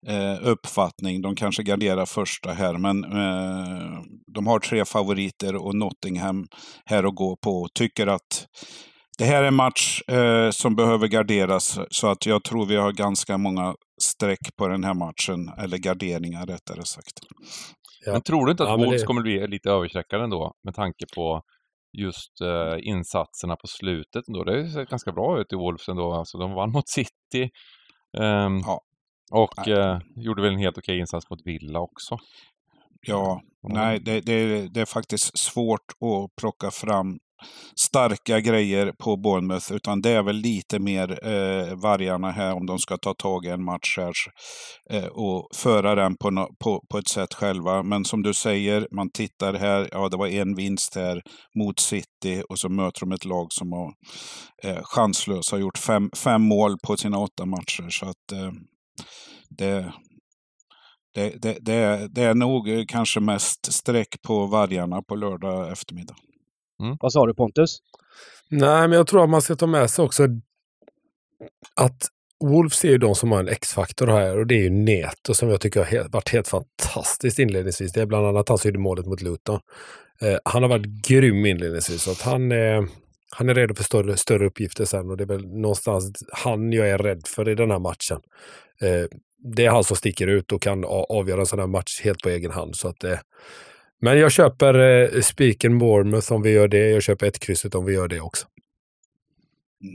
eh, uppfattning. De kanske garderar första här, men eh, de har tre favoriter och Nottingham här att gå på. Tycker att det här är en match eh, som behöver garderas, så att jag tror vi har ganska många streck på den här matchen, eller garderingar rättare sagt. Ja. Men tror du inte att ja, Wolves det... kommer bli lite överstreckade ändå, med tanke på just eh, insatserna på slutet ändå? Det ser ganska bra ut i Wolves ändå. Alltså, de vann mot City. Um, ja. Och eh, gjorde väl en helt okej insats mot Villa också. Ja, mm. nej, det, det, det, är faktiskt svårt att plocka fram starka grejer på Bournemouth, utan det är väl lite mer eh, vargarna här om de ska ta tag i en match här eh, och föra den på, no på, på ett sätt själva. Men som du säger, man tittar här, ja det var en vinst här mot City och så möter de ett lag som har eh, chanslösa, har gjort fem, fem mål på sina åtta matcher. Så att eh, det, det, det, det, är, det är nog eh, kanske mest streck på vargarna på lördag eftermiddag. Mm. Vad sa du Pontus? Nej, men jag tror att man ska ta med sig också att Wolves är ju de som har en X-faktor här och det är ju Neto som jag tycker har varit helt fantastiskt inledningsvis. Det är bland annat han som gjorde målet mot Luton. Eh, han har varit grym inledningsvis så att han, eh, han är redo för större, större uppgifter sen och det är väl någonstans han jag är rädd för i den här matchen. Eh, det är han som sticker ut och kan avgöra en sån här match helt på egen hand. Så att, eh, men jag köper eh, spiken Bournemouth om vi gör det. Jag köper ett krysset om vi gör det också.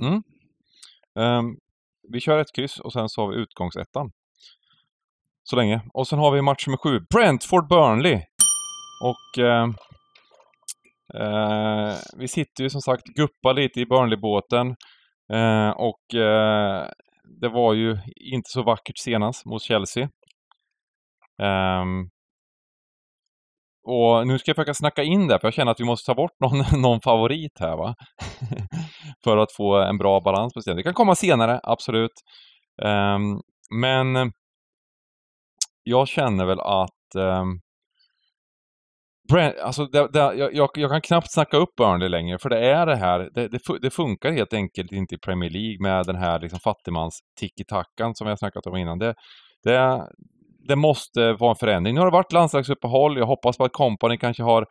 Mm. Um, vi kör ett kryss och sen så har vi utgångsettan. Så länge. Och sen har vi match nummer sju, Brentford-Burnley. Och eh, eh, vi sitter ju som sagt guppa lite i Burnley-båten. Eh, och eh, det var ju inte så vackert senast mot Chelsea. Ehm, och nu ska jag försöka snacka in det, för jag känner att vi måste ta bort någon, [LAUGHS] någon favorit här va. [LAUGHS] för att få en bra balans på scenen. Det kan komma senare, absolut. Um, men jag känner väl att um, Brand, alltså det, det, jag, jag, kan knappt snacka upp Burnley längre, för det är det här, det, det, det funkar helt enkelt inte i Premier League med den här liksom fattigmans tiki-takan som vi har snackat om innan. Det, det, det måste vara en förändring. Nu har det varit landslagsuppehåll, jag hoppas på att kompani kanske har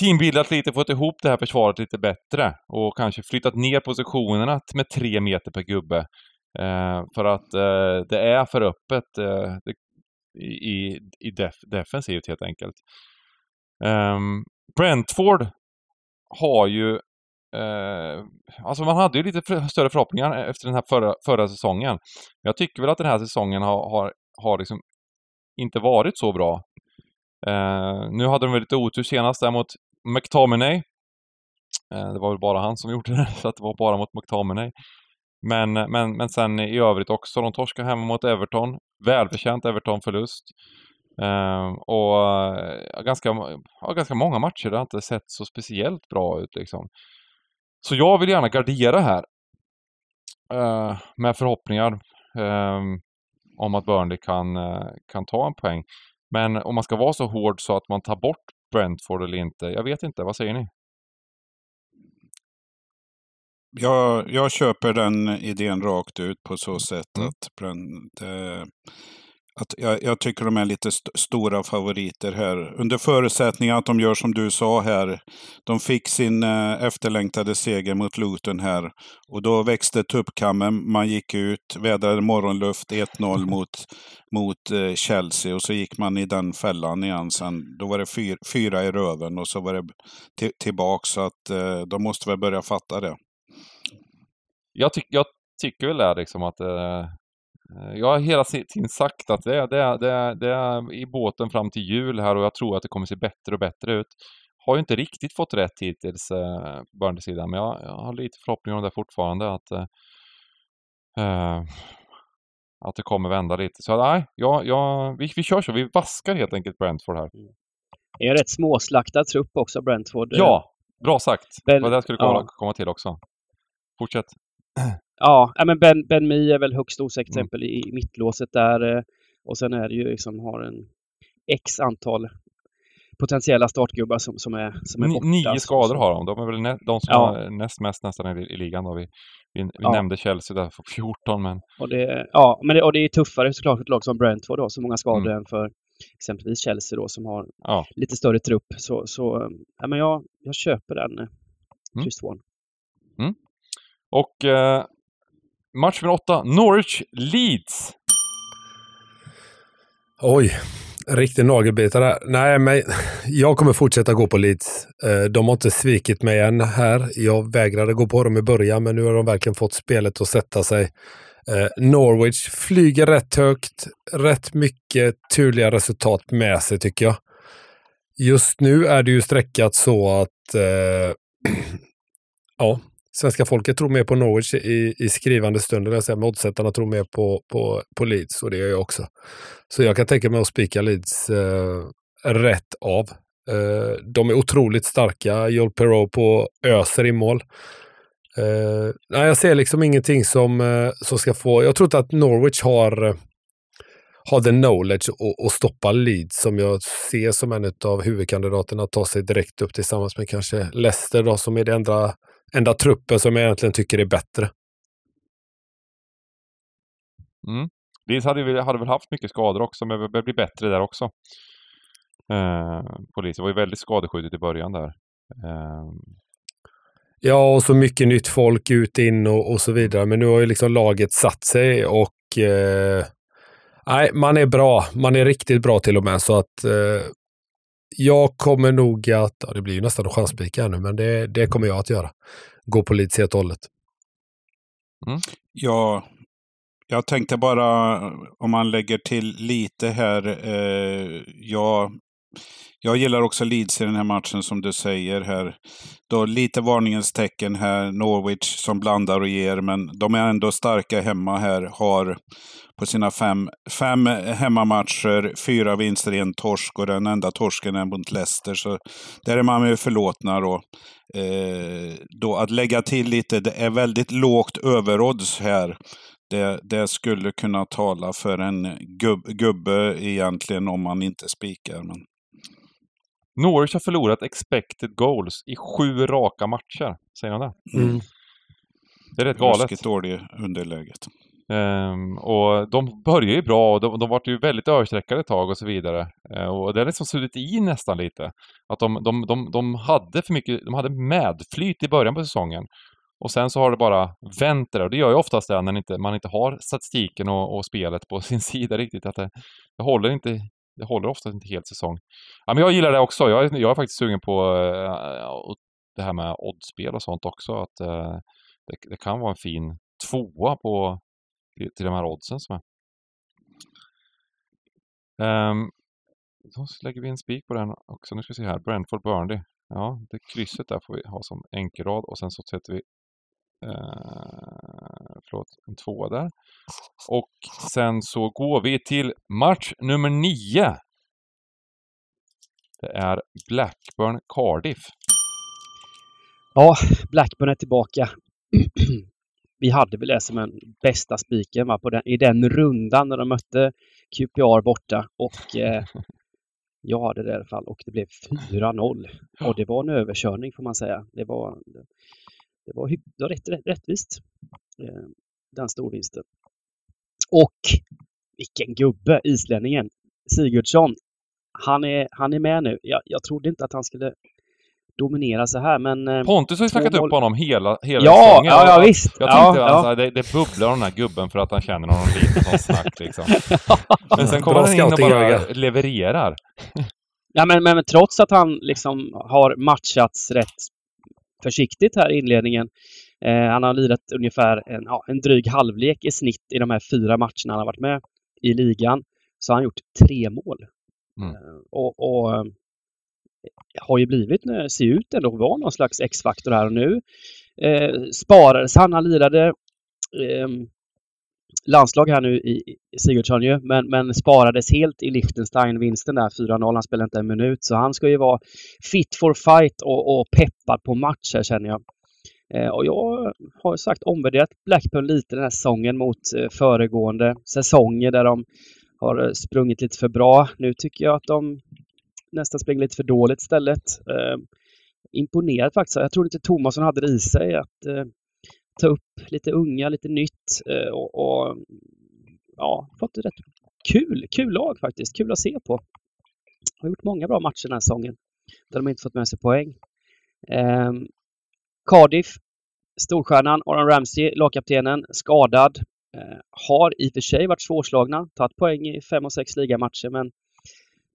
teambildat lite, fått ihop det här försvaret lite bättre och kanske flyttat ner positionerna med tre meter per gubbe. Eh, för att eh, det är för öppet eh, i, i def defensivt helt enkelt. Ehm, Brentford har ju eh, alltså man hade ju lite större förhoppningar efter den här förra, förra säsongen. Jag tycker väl att den här säsongen har, har, har liksom inte varit så bra. Eh, nu hade de väl lite otur senast där mot McTominay. Eh, det var väl bara han som [LAUGHS] gjorde det, så att det var bara mot McTominay. Men, eh, men, men sen i övrigt också, de torskade hemma mot Everton. Välförtjänt Everton-förlust. Ehm, eh, och ganska, ja, ganska många matcher det har inte sett så speciellt bra ut liksom. Så jag vill gärna gardera här. Eh, med förhoppningar ehm, om att Burnley kan, eh, kan ta en poäng. Men om man ska vara så hård så att man tar bort Brentford eller inte, jag vet inte. Vad säger ni? Jag, jag köper den idén rakt ut på så sätt mm. att Brent, eh, att jag, jag, tycker de är lite st stora favoriter här. Under förutsättning att de gör som du sa här. De fick sin eh, efterlängtade seger mot Luton här. Och då växte tuppkammen. Man gick ut, vädrade morgonluft 1-0 [LAUGHS] mot, mot eh, Chelsea. Och så gick man i den fällan igen sen. Då var det fyr, fyra i röven och så var det tillbaka. Så att eh, de måste väl börja fatta det. Jag, ty jag tycker väl det liksom att eh, jag har hela tiden sagt att det är, det, är, det, är, det är i båten fram till jul här och jag tror att det kommer se bättre och bättre ut. Har ju inte riktigt fått rätt hittills eh, på Burnley-sidan, men jag, jag, har lite förhoppningar om det fortfarande. Att, eh, eh, att det kommer vända lite. Så nej, ja, ja, vi, vi kör så. Vi vaskar helt enkelt Brentford här. Mm. Det är en rätt småslaktad trupp också, Brentford. Ja, bra sagt. Det var det jag skulle komma, ja. komma till också. Fortsätt. [CLEARS THROAT] Ja, men Ben, ben Mi är väl högst osäkert mm. exempel i mittlåset där. Eh, och sen är det ju liksom har en x antal potentiella startgubbar som, som, är, som är borta. Nio skador har de. De är väl nä, de som ja. har näst mest nästan i, i ligan. Då. Vi, vi, vi ja. nämnde Chelsea där för 14 men... Och det, ja, men det, och det är tuffare såklart för ett lag som Brentford då, så många skador mm. än för exempelvis Chelsea då som har ja. lite större trupp. Så, så ja, men jag, jag köper den, eh, mm. Kryss mm. Och eh, Match nummer åtta, Norwich-Leeds. Oj, riktig nagelbitare. Nej, men jag kommer fortsätta gå på Leeds. Eh, de har inte svikit mig än här. Jag vägrade gå på dem i början, men nu har de verkligen fått spelet att sätta sig. Eh, Norwich flyger rätt högt, rätt mycket turliga resultat med sig tycker jag. Just nu är det ju sträckat så att eh, [CLEARS THROAT] ja, svenska folket tror mer på Norwich i, i skrivande stund. Jag oddsättarna tror mer på, på, på Leeds och det gör jag också. Så jag kan tänka mig att spika Leeds eh, rätt av. Eh, de är otroligt starka. Joel Perreault på öser i mål. Eh, nej, jag ser liksom ingenting som, eh, som ska få... Jag tror inte att Norwich har eh, har the knowledge att stoppa Leeds som jag ser som en av huvudkandidaterna att ta sig direkt upp tillsammans med kanske Leicester då, som är det enda enda truppen som jag egentligen tycker är bättre. Mm. Leeds hade, hade väl haft mycket skador också, men det börjar bli bättre där också. Eh, polisen var ju väldigt skadeskjutet i början där. Eh. Ja, och så mycket nytt folk ut, in och, och så vidare. Men nu har ju liksom laget satt sig och eh, nej, man är bra. Man är riktigt bra till och med. Så att eh, jag kommer nog att, ja, det blir ju nästan en chanspika här nu, men det, det kommer jag att göra. Gå på Leeds helt och hållet. Mm. Ja, jag tänkte bara om man lägger till lite här. Eh, jag, jag gillar också Leeds i den här matchen som du säger här. Då lite varningens tecken här. Norwich som blandar och ger, men de är ändå starka hemma här. Har på sina fem, fem hemmamatcher fyra vinster, en torsk och den enda torsken är mot Leicester. Så där är man ju förlåtna då. Eh, då att lägga till lite, det är väldigt lågt överodds här. Det, det, skulle kunna tala för en gubbe egentligen om man inte spikar. Men... Norwich har förlorat expected goals i sju raka matcher. Säger han det? Mm. Det är rätt galet. Ruskigt dålig underläget. Um, och de börjar ju bra och de, de var ju väldigt översträckade ett tag och så vidare. Uh, och det har liksom suttit i nästan lite. Att de, de, de, de hade för mycket, de hade medflyt i början på säsongen. Och sen så har det bara vänt det Och det gör ju oftast det när inte, man inte har statistiken och, och, spelet på [LAUGHS] sin sida riktigt. Att det, det håller inte, det håller oftast inte helt säsong. Ja, men jag gillar det också. Jag, jag är faktiskt sugen på uh, det här med oddspel och sånt också. Att uh, det, det, kan vara en fin tvåa på till, till de här oddsen som är. Um, då lägger vi en spik på den också. Nu ska vi se här. Brentford Burnley. Ja, det krysset där får vi ha som enkelrad och sen så sätter vi eh, förlåt, en tvåa där. Och sen så går vi till match nummer nio. Det är Blackburn Cardiff. Ja, Blackburn är tillbaka. [CLEARS THROAT] vi hade väl det som en bästa spiken va, på den, i den rundan när de mötte QPR borta och eh, [LAUGHS] jag hade det i alla fall och det blev 4-0. Och det var en överkörning får man säga. Det var, det var, det var rätt, rätt, rättvist, eh, den storvinsten. Och vilken gubbe, islänningen Sigurdsson. Han är, han är med nu. Jag, jag trodde inte att han skulle dominera så här men... Eh, Pontus har ju snackat upp honom hela, hela ja, säsongen. Ja, ja visst. Jag tänkte ja, alltså, ja. Det, det bubblar om den här gubben för att han känner honom lite som [LAUGHS] snack liksom. [LAUGHS] Men sen kommer han in och bara levererar. ja men, men, men trots att han liksom har matchats rätt försiktigt här i inledningen. Eh, han har lirat ungefär en, ja, en dryg halvlek i snitt i de här fyra matcherna han har varit med i ligan. Så har han gjort tre mål. Mm. Eh, och, och har ju blivit, ser ut ändå att vara någon slags X-faktor här och nu. Eh, sparades han, han lirade eh, landslag här nu i, Sigurdsson ju, men, men sparades helt i Liechtenstein-vinsten där, 4-0. Han spelade inte en minut, så han ska ju vara fit for fight och, och peppad på match här känner jag. Eh, och jag har sagt omvärderat Blackburn lite den här säsongen mot eh, föregående säsonger där de har eh, sprungit lite för bra. Nu tycker jag att de nästan springer lite för dåligt istället. Eh, imponerad faktiskt. Jag tror inte Tomasson hade det i sig att eh, ta upp lite unga, lite nytt eh, och, och, ja, fått ett rätt kul, kul lag faktiskt. Kul att se på. Har gjort många bra matcher den här säsongen där de inte fått med sig poäng. Eh, Cardiff, storstjärnan Aron Ramsey, lagkaptenen, skadad. Eh, har i och för sig varit svårslagna, tagit poäng i fem och sex ligamatcher men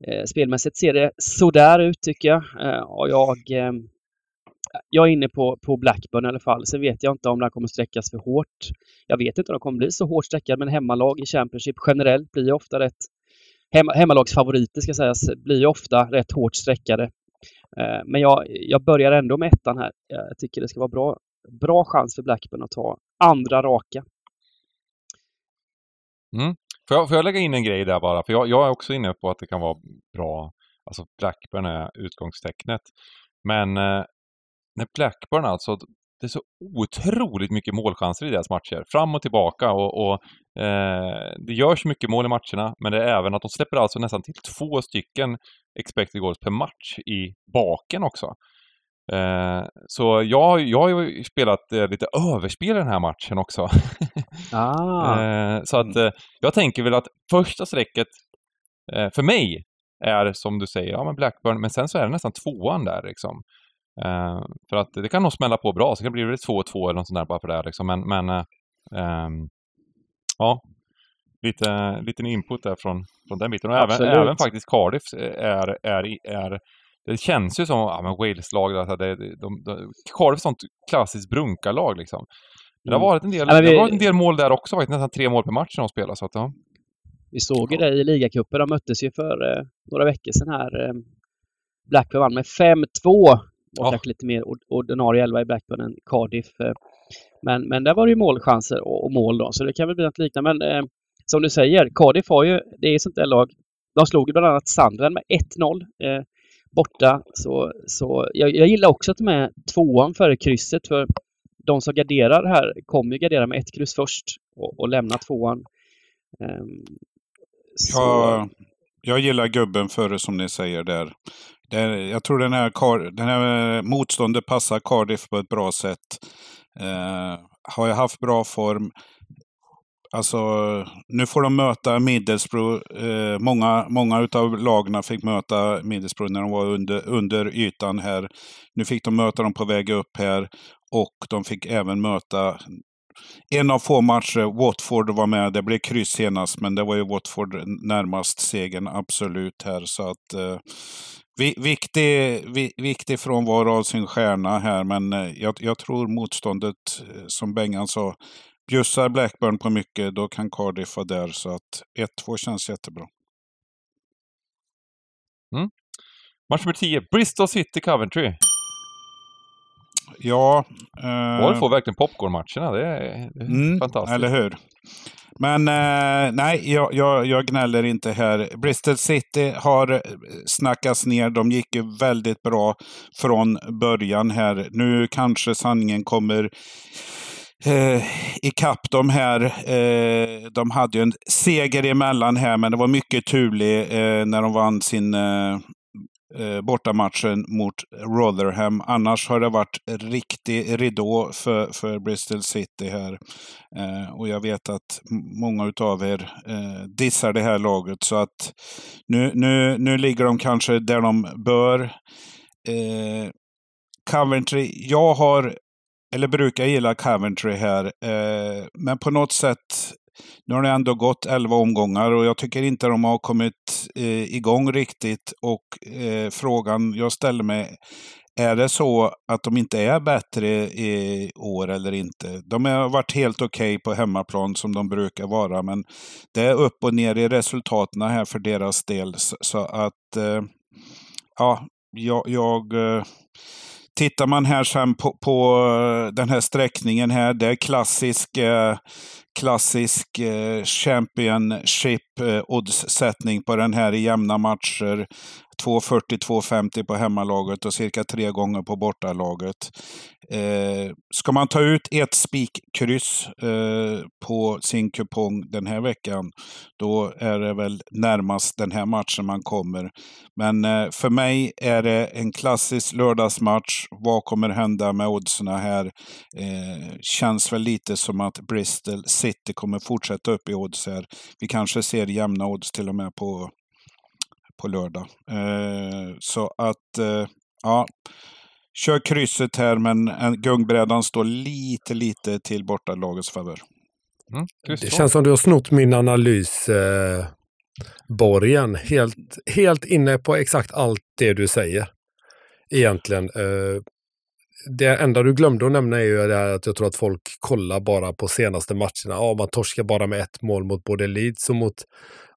Eh, spelmässigt ser det sådär ut tycker jag. Eh, och jag, eh, jag är inne på, på Blackburn i alla fall. Sen vet jag inte om det kommer sträckas för hårt. Jag vet inte om det kommer bli så hårt sträckad, men hemmalag i Championship generellt blir ju ofta rätt Hem, hemmalagsfavoriter ska sägas, blir ju ofta rätt hårt sträckade. Eh, men jag, jag börjar ändå med ettan här. Jag tycker det ska vara bra, bra chans för Blackburn att ta andra raka. Mm. Får jag, får jag lägga in en grej där bara? För jag, jag är också inne på att det kan vara bra, alltså Blackburn är utgångstecknet. Men eh, när Blackburn alltså, det är så otroligt mycket målchanser i deras matcher. Fram och tillbaka och, och eh, det görs mycket mål i matcherna, men det är även att de släpper alltså nästan till två stycken expected goals per match i baken också. Eh, så jag, jag har ju spelat eh, lite överspel i den här matchen också. [LAUGHS] ah. eh, så att eh, jag tänker väl att första strecket eh, för mig är som du säger, ja men Blackburn, men sen så är det nästan tvåan där liksom. Eh, för att det kan nog smälla på bra, så kan det bli 2-2 eller något sånt där bara för det liksom. Men, men ehm, ja, lite liten input där från, från den biten. Och även, även faktiskt Cardiff är, är, är det känns ju som ja, Wales-lag, alltså det, de, de, Cardiff är sånt klassiskt brunkarlag liksom. Det har varit en del, ja, vi, det har varit en del mål där också, nästan tre mål per match när de spelar. Så att, ja. Vi såg ju det i ligacupen. De möttes ju för eh, några veckor sedan här. Eh, Blackburn vann med 5-2. Var ja. kanske lite mer ordinarie elva i Blackburn än Cardiff. Eh. Men, men där var det ju målchanser och, och mål då, så det kan väl bli något liknande. Men eh, som du säger, Cardiff har ju, det är sånt där lag. De slog ju bland annat Sandren med 1-0 eh, borta. Så, så jag, jag, gillar också att de är tvåan före krysset. För de som garderar här kommer ju gardera med ett kryss först och, och lämna tvåan. Um, Ja, jag gillar gubben före som ni säger där jag tror den här, den här eh, motståndet passar Cardiff på ett bra sätt. Eh, har jag haft bra form. Alltså, nu får de möta Middlesbrough. Eh, många, många av lagna fick möta Middlesbrough när de var under, under ytan här. Nu fick de möta dem på väg upp här. Och de fick även möta en av få matcher. Watford var med. Det blev kryss senast, men det var ju Watford närmast segern, absolut här. Så att eh, viktig, viktig frånvaro av sin stjärna här, men eh, jag, jag tror motståndet, eh, som Bengan sa, bjussar Blackburn på mycket, då kan Cardiff vara där. Så att 1-2 känns jättebra. Mm. Match nummer 10, Bristol City Coventry. Ja. Eh, får verkligen popcornmatcherna. Det är, det är mm, fantastiskt. Eller hur. Men eh, nej, jag, jag, jag, gnäller inte här. Bristol City har snackats ner. De gick ju väldigt bra från början här. Nu kanske sanningen kommer eh, ikapp dem här. Eh, de hade ju en seger emellan här, men det var mycket turligt eh, när de vann sin eh, eh, bortamatchen mot Rotherham. Annars har det varit riktig ridå för, för Bristol City här. Eh, och jag vet att många av er eh, dissar det här laget. Så att nu, nu, nu ligger de kanske där de bör. Eh, Coventry, jag har eller brukar gilla Coventry här. Eh, men på något sätt nu har det ändå gått 11 omgångar och jag tycker inte de har kommit eh, igång riktigt. Och eh, frågan jag ställer mig, är det så att de inte är bättre i år eller inte? De har varit helt okej okay på hemmaplan som de brukar vara, men det är upp och ner i resultaten här för deras del. Så att, eh, ja, jag, jag eh, Tittar man här sen på, på eh, den här sträckningen här, det är klassisk eh, klassisk eh, Championship oddssättning på den här i jämna matcher. 2,40-2,50 på hemmalaget och cirka tre gånger på bortalaget. Eh, ska man ta ut ett spikkryss eh, på sin kupong den här veckan, då är det väl närmast den här matchen man kommer. Men eh, för mig är det en klassisk lördagsmatch. Vad kommer hända med oddsen här? Eh, känns väl lite som att Bristol City kommer fortsätta upp i odds här. Vi kanske ser jämna odds till och med på på lördag. Eh, så att, eh, ja. Kör krysset här, men gungbrädan står lite, lite till bortalagets favör. Mm, det känns som du har snott min analys, eh, Borgen. Helt, helt inne på exakt allt det du säger. Egentligen. Eh, det enda du glömde att nämna är ju det här att jag tror att folk kollar bara på senaste matcherna. Ja, man torskar bara med ett mål mot både Leeds och mot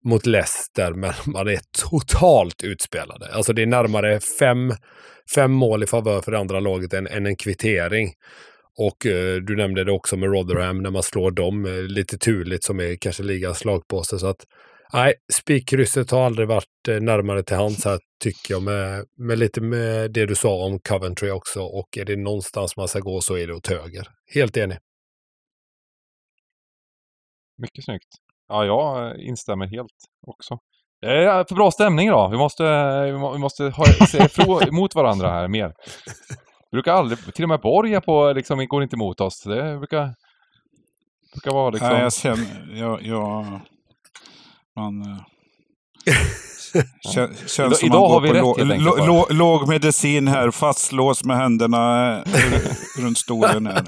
mot Leicester, men [LAUGHS] man är totalt utspelade. Alltså det är närmare fem, fem mål i favör för det andra laget än, än en kvittering. Och eh, du nämnde det också med Rotherham när man slår dem eh, lite turligt som är kanske ligans slagpåse. Så att nej, spikkrysset har aldrig varit eh, närmare till hands här tycker jag med, med lite med det du sa om Coventry också. Och är det någonstans man ska gå så är det åt höger. Helt enig. Mycket snyggt. Ja, jag instämmer helt också. Det är för bra stämning idag. Vi måste, vi måste ha, se [LAUGHS] emot varandra här mer. Vi brukar aldrig, till och med Borg på, liksom, går inte emot oss. Det brukar, brukar vara liksom... Nej, jag känner, jag, jag man... Eh, [LAUGHS] känns som idag, idag har vi rätt låg, låg, låg medicin här, fastlåst med händerna eh, [LAUGHS] runt stolen här.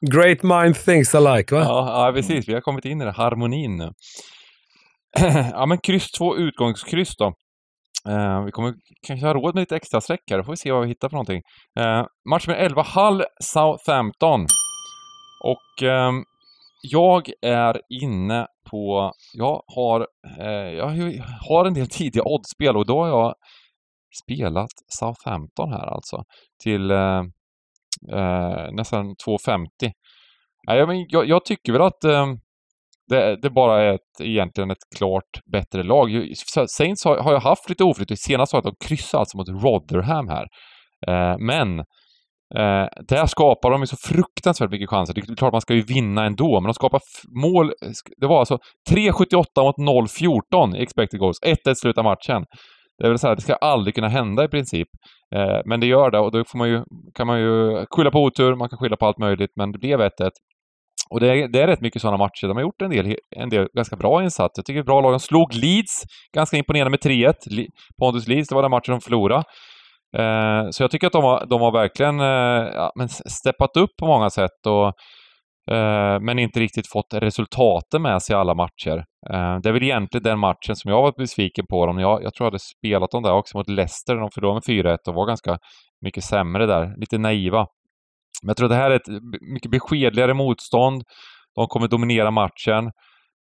Great mind thinks alike, va? Ja, ja, precis. Vi har kommit in i den harmonin nu. [CLEARS THROAT] ja, men kryss två utgångskryss då. Uh, vi kommer kanske ha råd med lite extra sträck här, då får vi se vad vi hittar för någonting. Uh, match med 11, Hull Southampton. Och eh, jag är inne på, jag har, eh, jag har en del tidiga oddspel och då har jag spelat Southampton här alltså till eh, eh nästan 2,50. Nej, jag, jag, tycker väl att eh, det, det, bara är ett, egentligen ett klart bättre lag. Saints har, har jag haft lite oflyt. Senast sa jag att de kryssade alltså mot Rotherham här. Eh, men Eh, där skapar de ju så fruktansvärt mycket chanser. Det är klart man ska ju vinna ändå, men de skapar mål. Det var alltså 3,78 mot 0,14 i expected goals. 1-1 slutar matchen. Det är väl så här, det ska aldrig kunna hända i princip. Eh, men det gör det och då får man ju, kan man ju skylla på otur, man kan skylla på allt möjligt, men det blev 1-1. Och det är, det är rätt mycket sådana matcher. De har gjort en del, en del ganska bra insatser. Jag tycker det är bra lag. De slog Leeds ganska imponerande med 3-1. Pontus Leeds, det var den matchen de förlorade. Eh, så jag tycker att de har, de har verkligen eh, ja, men steppat upp på många sätt och eh, men inte riktigt fått resultaten med sig i alla matcher. Eh, det är väl egentligen den matchen som jag var besviken på dem. Jag, jag tror jag hade spelat dem där också mot Leicester. De förlorade med 4-1 och var ganska mycket sämre där. Lite naiva. Men jag tror det här är ett mycket beskedligare motstånd. De kommer dominera matchen.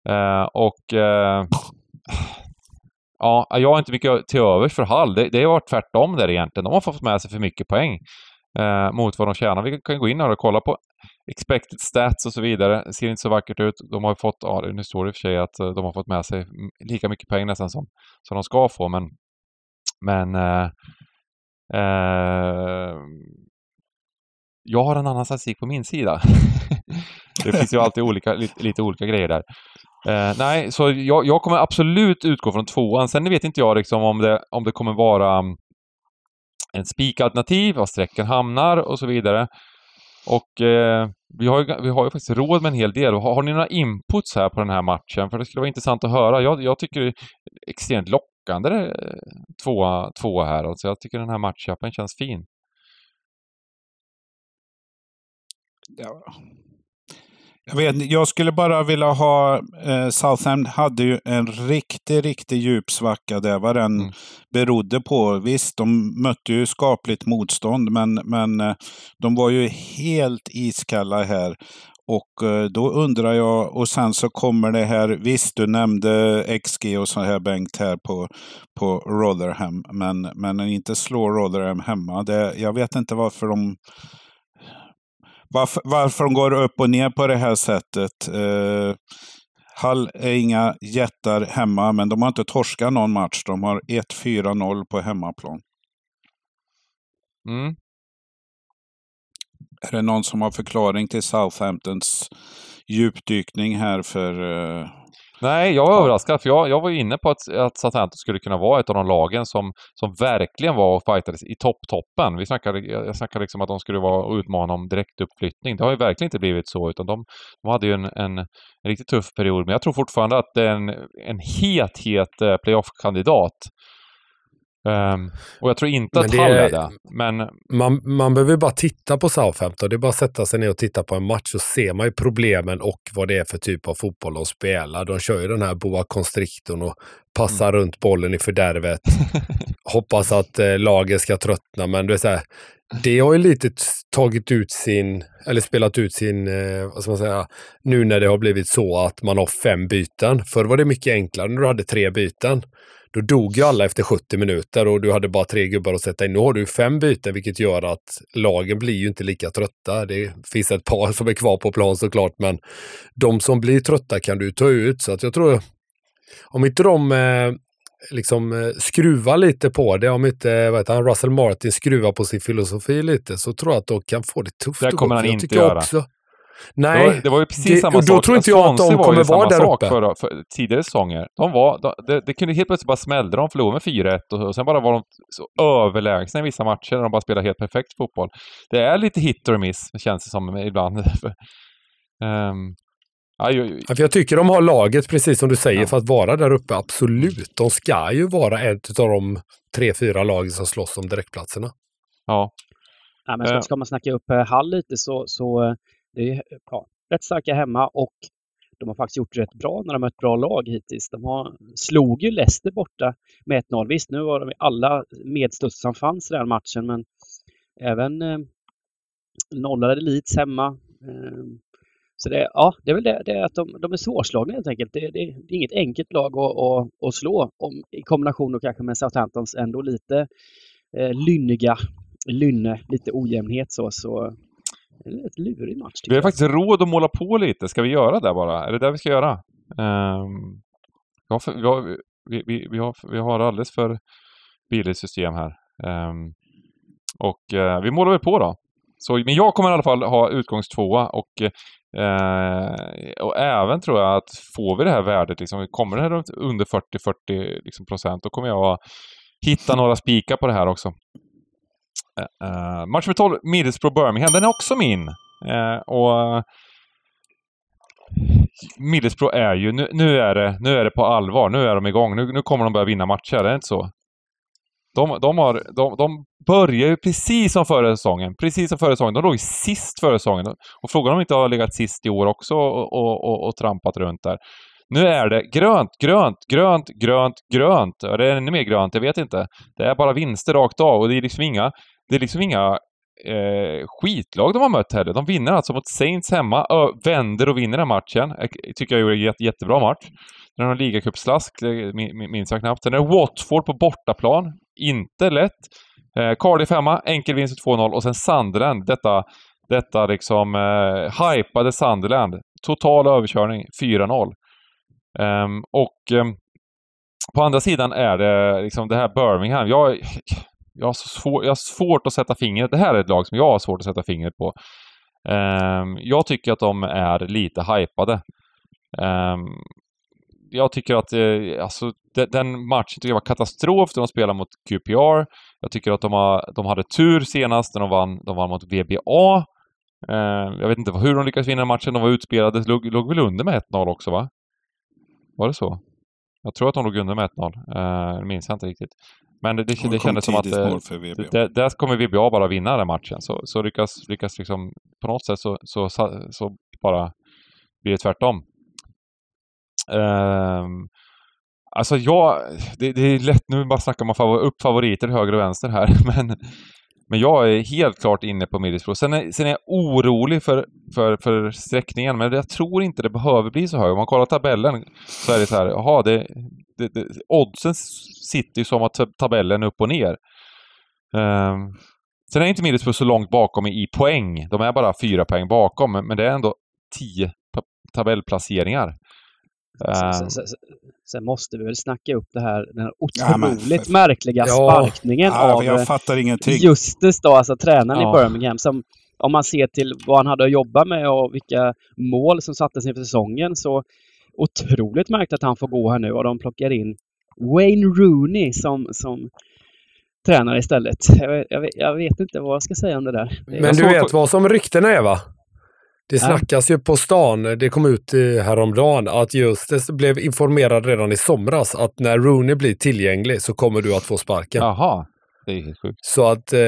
Eh, och eh, Ja, jag har inte mycket till övers för Hall. Det, det har varit tvärtom där egentligen. De har fått med sig för mycket poäng eh, mot vad de tjänar. Vi kan gå in här och kolla på expected stats och så vidare. Det ser inte så vackert ut. De har fått, ja nu står det i och för sig att eh, de har fått med sig lika mycket poäng nästan som, som de ska få, men men eh, eh, jag har en annan statistik på min sida. [LAUGHS] det finns ju alltid olika, lite, lite olika grejer där. Eh, nej, så jag, jag, kommer absolut utgå från tvåan. Sen vet inte jag liksom om det, om det kommer vara mm, en spikalternativ, var sträckan hamnar och så vidare. Och eh, vi, har ju, vi har ju faktiskt råd med en hel del. Har, har, ni några inputs här på den här matchen? För det skulle vara intressant att höra. Jag, jag tycker det är extremt lockande eh, tvåa, tvåa här. Alltså jag tycker den här matchupen känns fin. Ja, jag, vet, jag skulle bara vilja ha... Eh, Southend hade ju en riktig, riktig djup svacka där. Vad den mm. berodde på. Visst, de mötte ju skapligt motstånd, men, men eh, de var ju helt iskalla här. Och eh, då undrar jag, och sen så kommer det här, visst du nämnde XG och så här Bengt här på, på Rotherham, men, men inte slå Rotherham hemma. Det, jag vet inte varför de varför, varför de går upp och ner på det här sättet. Eh, Hall är inga jättar hemma, men de har inte torskat någon match. De har 1-4-0 på hemmaplan. Mm. Är det någon som har förklaring till Southamptons djupdykning här för eh, Nej, jag var överraskad för jag, jag var inne på att, att Southampton skulle kunna vara ett av de lagen som, som verkligen var och fightades i topptoppen. Vi snackade, jag snackade liksom att de skulle vara och utmana om direktuppflyttning. Det har ju verkligen inte blivit så, utan de, de hade ju en, en, en, riktigt tuff period. Men jag tror fortfarande att det är en, en het, het eh, playoff-kandidat. Um, och jag tror inte att Hall är det. Men... Man, man behöver bara titta på Southampton. Det är bara att sätta sig ner och titta på en match så ser man ju problemen och vad det är för typ av fotboll de spelar. De kör ju den här boa constrictorn och passar mm. runt bollen i fördärvet. [LAUGHS] Hoppas att eh, laget ska tröttna, men det är så här, det har ju lite tagit ut sin, eller spelat ut sin, eh, vad ska man säga, nu när det har blivit så att man har fem byten. Förr var det mycket enklare när du hade tre byten. Då dog ju alla efter 70 minuter och du hade bara tre gubbar att sätta in. Nu har du fem byten vilket gör att lagen blir ju inte lika trötta. Det finns ett par som är kvar på plan såklart men de som blir trötta kan du ta ut. Så att jag tror, om inte de eh, liksom eh, skruvar lite på det, om inte vad heter han, Russell Martin skruvar på sin filosofi lite, så tror jag att de kan få det tufft. Det kommer han inte göra. Också, Nej, det var, det var ju precis det, samma sak. Då tror inte jag att de kommer vara där uppe. För, för, tidigare säsonger. De var, de, det, det kunde helt plötsligt bara smälla. De förlorade med 4-1 och, och sen bara var de så överlägsna i vissa matcher när de bara spelade helt perfekt fotboll. Det är lite hit or miss, känns det som ibland. um, Aj, aj, aj. Jag tycker de har laget, precis som du säger, ja. för att vara där uppe. Absolut. De ska ju vara ett av de tre, fyra lagen som slåss om direktplatserna. Ja. ja men ska, ska man snacka upp eh, Hall lite så, så eh, det är ja, rätt starka hemma och de har faktiskt gjort rätt bra när de mött bra lag hittills. De har, slog ju Leicester borta med 1-0. Visst, nu var de alla medstuds som fanns i den matchen, men även eh, nollade Leeds hemma. Eh, Så det, ja, det är väl det, det är att de, de är svårslagna helt enkelt. Det, det, det är inget enkelt lag att, att, att slå om, i kombination då kanske med Southamptons ändå lite eh, lynniga lynne, lite ojämnhet så. så det är ett lurig match. Vi har faktiskt råd att måla på lite. Ska vi göra det bara? Är det det vi ska göra? Um, vi, har, vi, har, vi, vi, vi, har, vi har alldeles för billigt system här. Um, och uh, vi målar väl på då. Så, men jag kommer i alla fall ha utgångstvåa och, eh, och även tror jag att får vi det här värdet, liksom, kommer det här under 40-40 liksom, procent, då kommer jag hitta några spikar på det här också. Uh, match nummer 12, Middlesbrough Birmingham, den är också min. Uh, och Middlesbrough är ju, nu, nu, är det, nu är det på allvar, nu är de igång, nu, nu kommer de börja vinna matcher, är det inte så? De, de, har, de, de börjar ju precis som förra säsongen, precis som förra säsongen. De låg ju sist förra säsongen. Och frågan om de inte har legat sist i år också och, och, och, och trampat runt där. Nu är det grönt, grönt, grönt, grönt, grönt. Och det är ännu mer grönt, jag vet inte. Det är bara vinster rakt av och det är liksom inga det är liksom inga eh, skitlag de har mött heller. De vinner alltså mot Saints hemma, ö, vänder och vinner den matchen. Jag tycker jag gjorde en jätte, jättebra match. Den har ligacupslask, minns jag knappt. Sen är det Watford på bortaplan. Inte lätt. Eh, Cardiff hemma, enkel vinst 2-0 och sen Sunderland, detta, detta liksom eh, hypade Sunderland. Total överkörning, 4-0. Um, ehm, och um, på andra sidan är det liksom det här Birmingham. Jag, jag, har svår, jag har svårt att sätta fingret. Det här är ett lag som jag har svårt att sätta fingret på. Um, jag tycker att de är lite hypade. Um, jag tycker att eh, alltså, de, den matchen tycker jag var katastrof när de spelade mot QPR. Jag tycker att de, har, de hade tur senast när de vann, de vann mot VBA. Uh, ehm, jag vet inte hur de lyckades vinna matchen. De var utspelade. Låg, låg väl under med 1-0 också, va? Var det så? Jag tror att de låg under med 1-0. Uh, det minns jag inte riktigt. Men det, det, det kändes som att eh, det, där kommer VBA bara vinna den matchen. Så, så lyckas, lyckas liksom på något sätt så, så, så bara blir det tvärtom. Um, alltså jag, det, det, är lätt nu bara snacka om upp favoriter höger och vänster här, [LAUGHS] men men jag är helt klart inne på Middlesbrough. Sen är, sen är jag orolig för, för, för sträckningen, men jag tror inte det behöver bli så hög. Om man kollar tabellen så är det så här, jaha, det, det, det, oddsen sitter ju som att tabellen är upp och ner. Um, sen är inte Middlesbrough så långt bakom i poäng. De är bara fyra poäng bakom, men det är ändå tio tabellplaceringar. Sen, sen, sen, måste vi väl snacka upp det här, den här otroligt ja, märkliga sparkningen ja, av jag fattar ingenting. Justus då, alltså tränaren ja. i Birmingham som om man ser till vad han hade att jobba med och vilka mål som sattes inför säsongen så otroligt märkt att han får gå här nu och de plockar in Wayne Rooney som, som tränare istället. Jag, jag, jag, vet inte vad jag ska säga om det där. Men du vet vad som ryktena är va? Det snackas ju på stan, det kom ut häromdagen, att Justus blev informerad redan i somras att när Rooney blir tillgänglig så kommer du att få sparken. Jaha. Det är helt sjukt. Så att eh,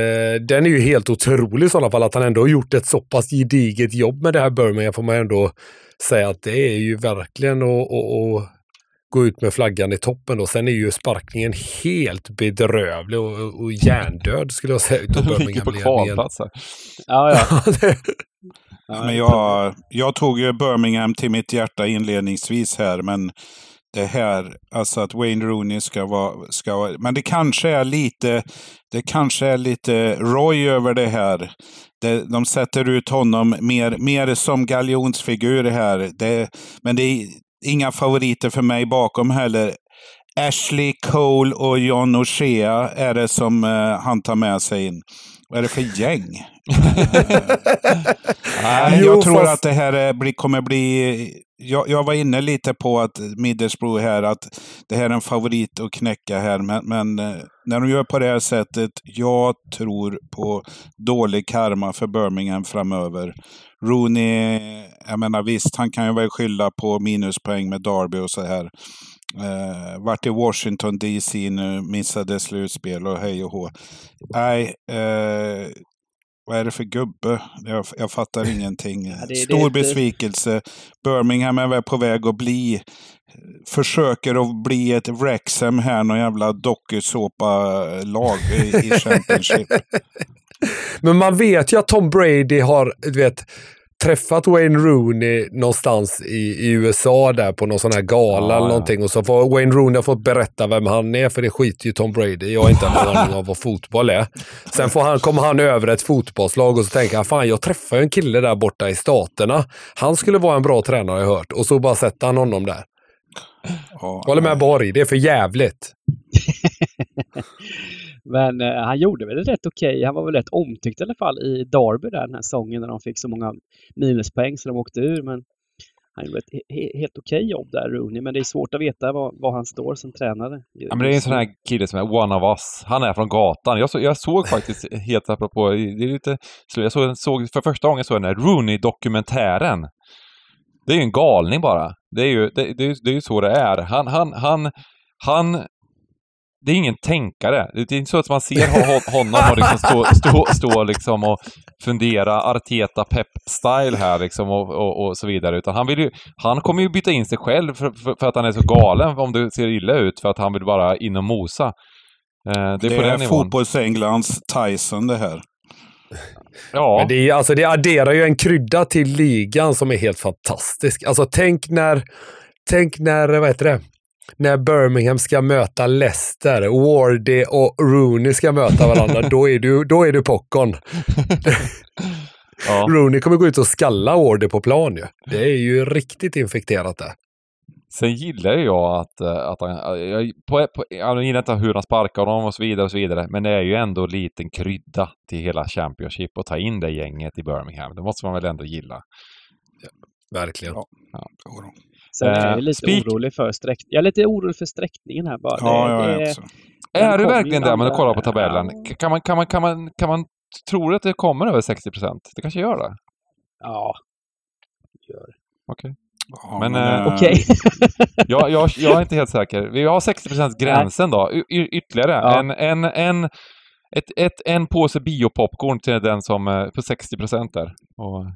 den är ju helt otrolig i sådana fall, att han ändå har gjort ett så pass gediget jobb med det här Birmingham får man ändå säga att det är ju verkligen att, gå ut med flaggan i toppen då. Sen är ju sparkningen helt bedrövlig och, och hjärndöd skulle jag säga utav [LAUGHS] Birmingham-ledningen. Ja, ja. [LAUGHS] men jag, jag tog ju Birmingham till mitt hjärta inledningsvis här, men det här, alltså att Wayne Rooney ska vara, ska vara, men det kanske är lite, det kanske är lite Roy över det här. Det, de sätter ut honom mer, mer som galjonsfigur här. Det, men det är inga favoriter för mig bakom heller. Ashley Cole och John O'Shea är det som uh, han tar med sig in. Vad är det för gäng? [LAUGHS] Nej, jag tror att det här blir, kommer bli... Jag, jag, var inne lite på att Middlesbrough här, att det här är en favorit att knäcka här. Men, men eh, när de gör på det här sättet, jag tror på dålig karma för Birmingham framöver. Rooney, jag menar visst, han kan ju väl skylla på minuspoäng med Derby och så här. Eh, vart i Washington DC nu, missade slutspel och hej och hå. Nej, eh, vad är det för gubbe? Jag, jag fattar ingenting. [LAUGHS] Ja, det, Stor det, besvikelse. Birmingham är väl på väg att bli försöker att bli ett Wrexham här, någon jävla dokusåpa-lag i, i [LAUGHS] Championship. Men man vet ju att Tom Brady har, du vet, träffat Wayne Rooney någonstans i, i, USA där på någon sån här gala ja, eller någonting och så får Wayne Rooney fått berätta vem han är för det skiter ju Tom Brady. Jag har inte en aning om vad fotboll är. Sen får han, kommer han över ett fotbollslag och så tänker han, fan jag träffade en kille där borta i staterna. Han skulle vara en bra tränare har jag hört. Och så bara sätter han honom där. Ja, Håller med Borg, det är för jävligt. Men eh, han gjorde väl rätt okej. Okay. Han var väl rätt omtyckt i alla fall i Derby där den här säsongen när de fick så många minuspoäng så de åkte ur. Men han gjorde ett he helt okej okay jobb där, Rooney. Men det är svårt att veta var, var han står som tränare. Ja, men det är en sån här kille som är one of us. Han är från gatan. Jag, så, jag såg faktiskt, helt apropå, det är lite, jag såg, såg för första gången såg den här Rooney-dokumentären. Det är ju en galning bara. Det är ju, det, det, det är ju så det är. Han, han, han, han det är ingen tänkare. Det är inte så att man ser honom och liksom stå, stå, stå liksom och fundera Arteta Pep-style här liksom och, och, och, så vidare. Utan han, vill ju, han kommer ju byta in sig själv för, för, för, att han är så galen om det ser illa ut för att han vill bara in och mosa. Eh, det är, det på är fotbolls-Englands Tyson det här. Ja. Men det, är, alltså, det adderar ju en krydda till ligan som är helt fantastisk. Alltså tänk när, tänk när, vad heter det? När Birmingham ska möta Leicester, Wardy och Rooney ska möta varandra, då är du, då är du popcorn. [LAUGHS] ja. Rooney kommer gå ut och skalla Wardy på plan ju. Det är ju riktigt infekterat det. Sen gillar jag att, eh, att han, jag, på, på, jag gillar inte hur han sparkar dem och så vidare och så vidare, men det är ju ändå en liten krydda till hela Championship att ta in det gänget i Birmingham. Det måste man väl ändå gilla. Ja, verkligen. Ja. Ja. Sen är jag lite Speak... orolig för sträck... Jag är lite orolig för sträckningen här bara. Ja, det, jag är också. Är du verkligen det, men du kollar på tabellen? Ja. Kan, man, kan, man, kan, man, kan man tro att det kommer över 60 procent? Det kanske gör det? Ja, det gör det. Okej. Okay. Ja, men, men äh, okej. [LAUGHS] jag, jag, jag, är inte helt säker. Vi har 60% gränsen då, y ytterligare. Ja. En, en, en, ett, ett, en påse biopopcorn till den som är på 60 procent där. Och...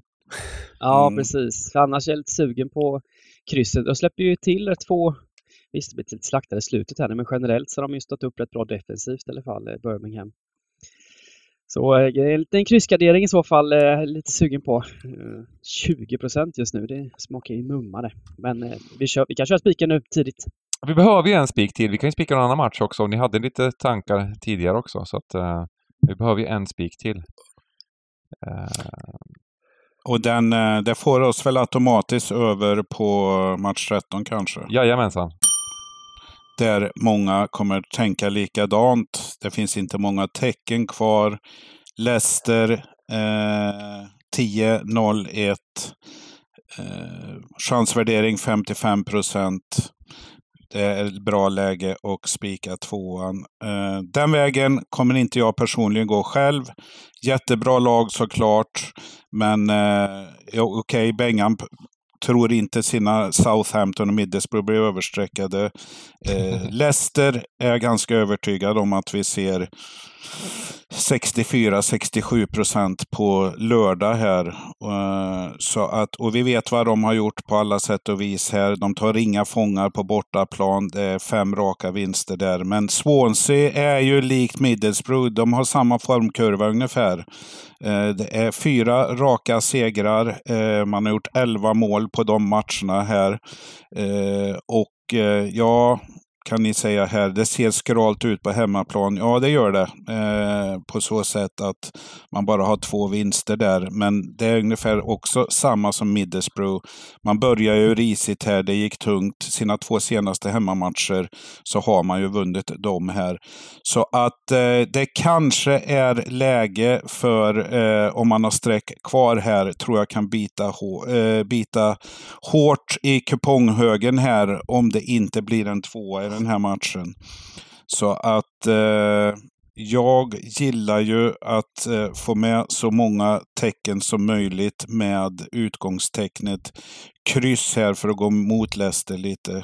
Ja, mm. precis. För annars är jag lite sugen på krysset. De släpper ju till två Visst, det blir lite slaktade i slutet här, men generellt så har de ju stått upp rätt bra defensivt i alla fall, eh, Birmingham. Så eh, en liten kryssgardering i så fall, eh, lite sugen på. 20 procent just nu, det smakar ju mumma det. Men vi, kör, vi kan köra spiken nu tidigt. Vi behöver ju en spik till. Vi kan ju spika någon annan match också. Ni hade lite tankar tidigare också, så att uh, vi behöver ju en spik till. Uh, och den, eh, det får oss väl automatiskt över på match 13 kanske? Jajamensan. Där många kommer tänka likadant. Det finns inte många tecken kvar. Leicester eh, 10-0-1. Eh, chansvärdering 55 procent. Det är ett bra läge att spika tvåan. Eh, den vägen kommer inte jag personligen gå själv. Jättebra lag såklart. Men eh, okej, okay, Bengan tror inte sina Southampton och Middlesbrough blir överstreckade. Eh, [LAUGHS] Leicester är ganska övertygad om att vi ser 64-67 procent på lördag här. Eh, så att, och vi vet vad de har gjort på alla sätt och vis här. De tar inga fångar på bortaplan. Det är fem raka vinster där. Men Swansea är ju likt Middlesbrough. De har samma formkurva ungefär. Eh, det är fyra raka segrar. Eh, man har gjort elva mål på de matcherna här. Eh, och ja, kan ni säga här. Det ser skralt ut på hemmaplan. Ja, det gör det. Eh, på så sätt att man bara har två vinster där. Men det är ungefär också samma som Middlesbrough. Man börjar ju risigt här. Det gick tungt. Sina två senaste hemmamatcher så har man ju vunnit dem här. Så att eh, det kanske är läge för, eh, om man har streck kvar här, tror jag kan bita, eh, bita hårt i kuponghögen här om det inte blir en tvåa den här matchen. Så att eh, jag gillar ju att eh, få med så många tecken som möjligt med utgångstecknet kryss här för att gå mot Leicester lite.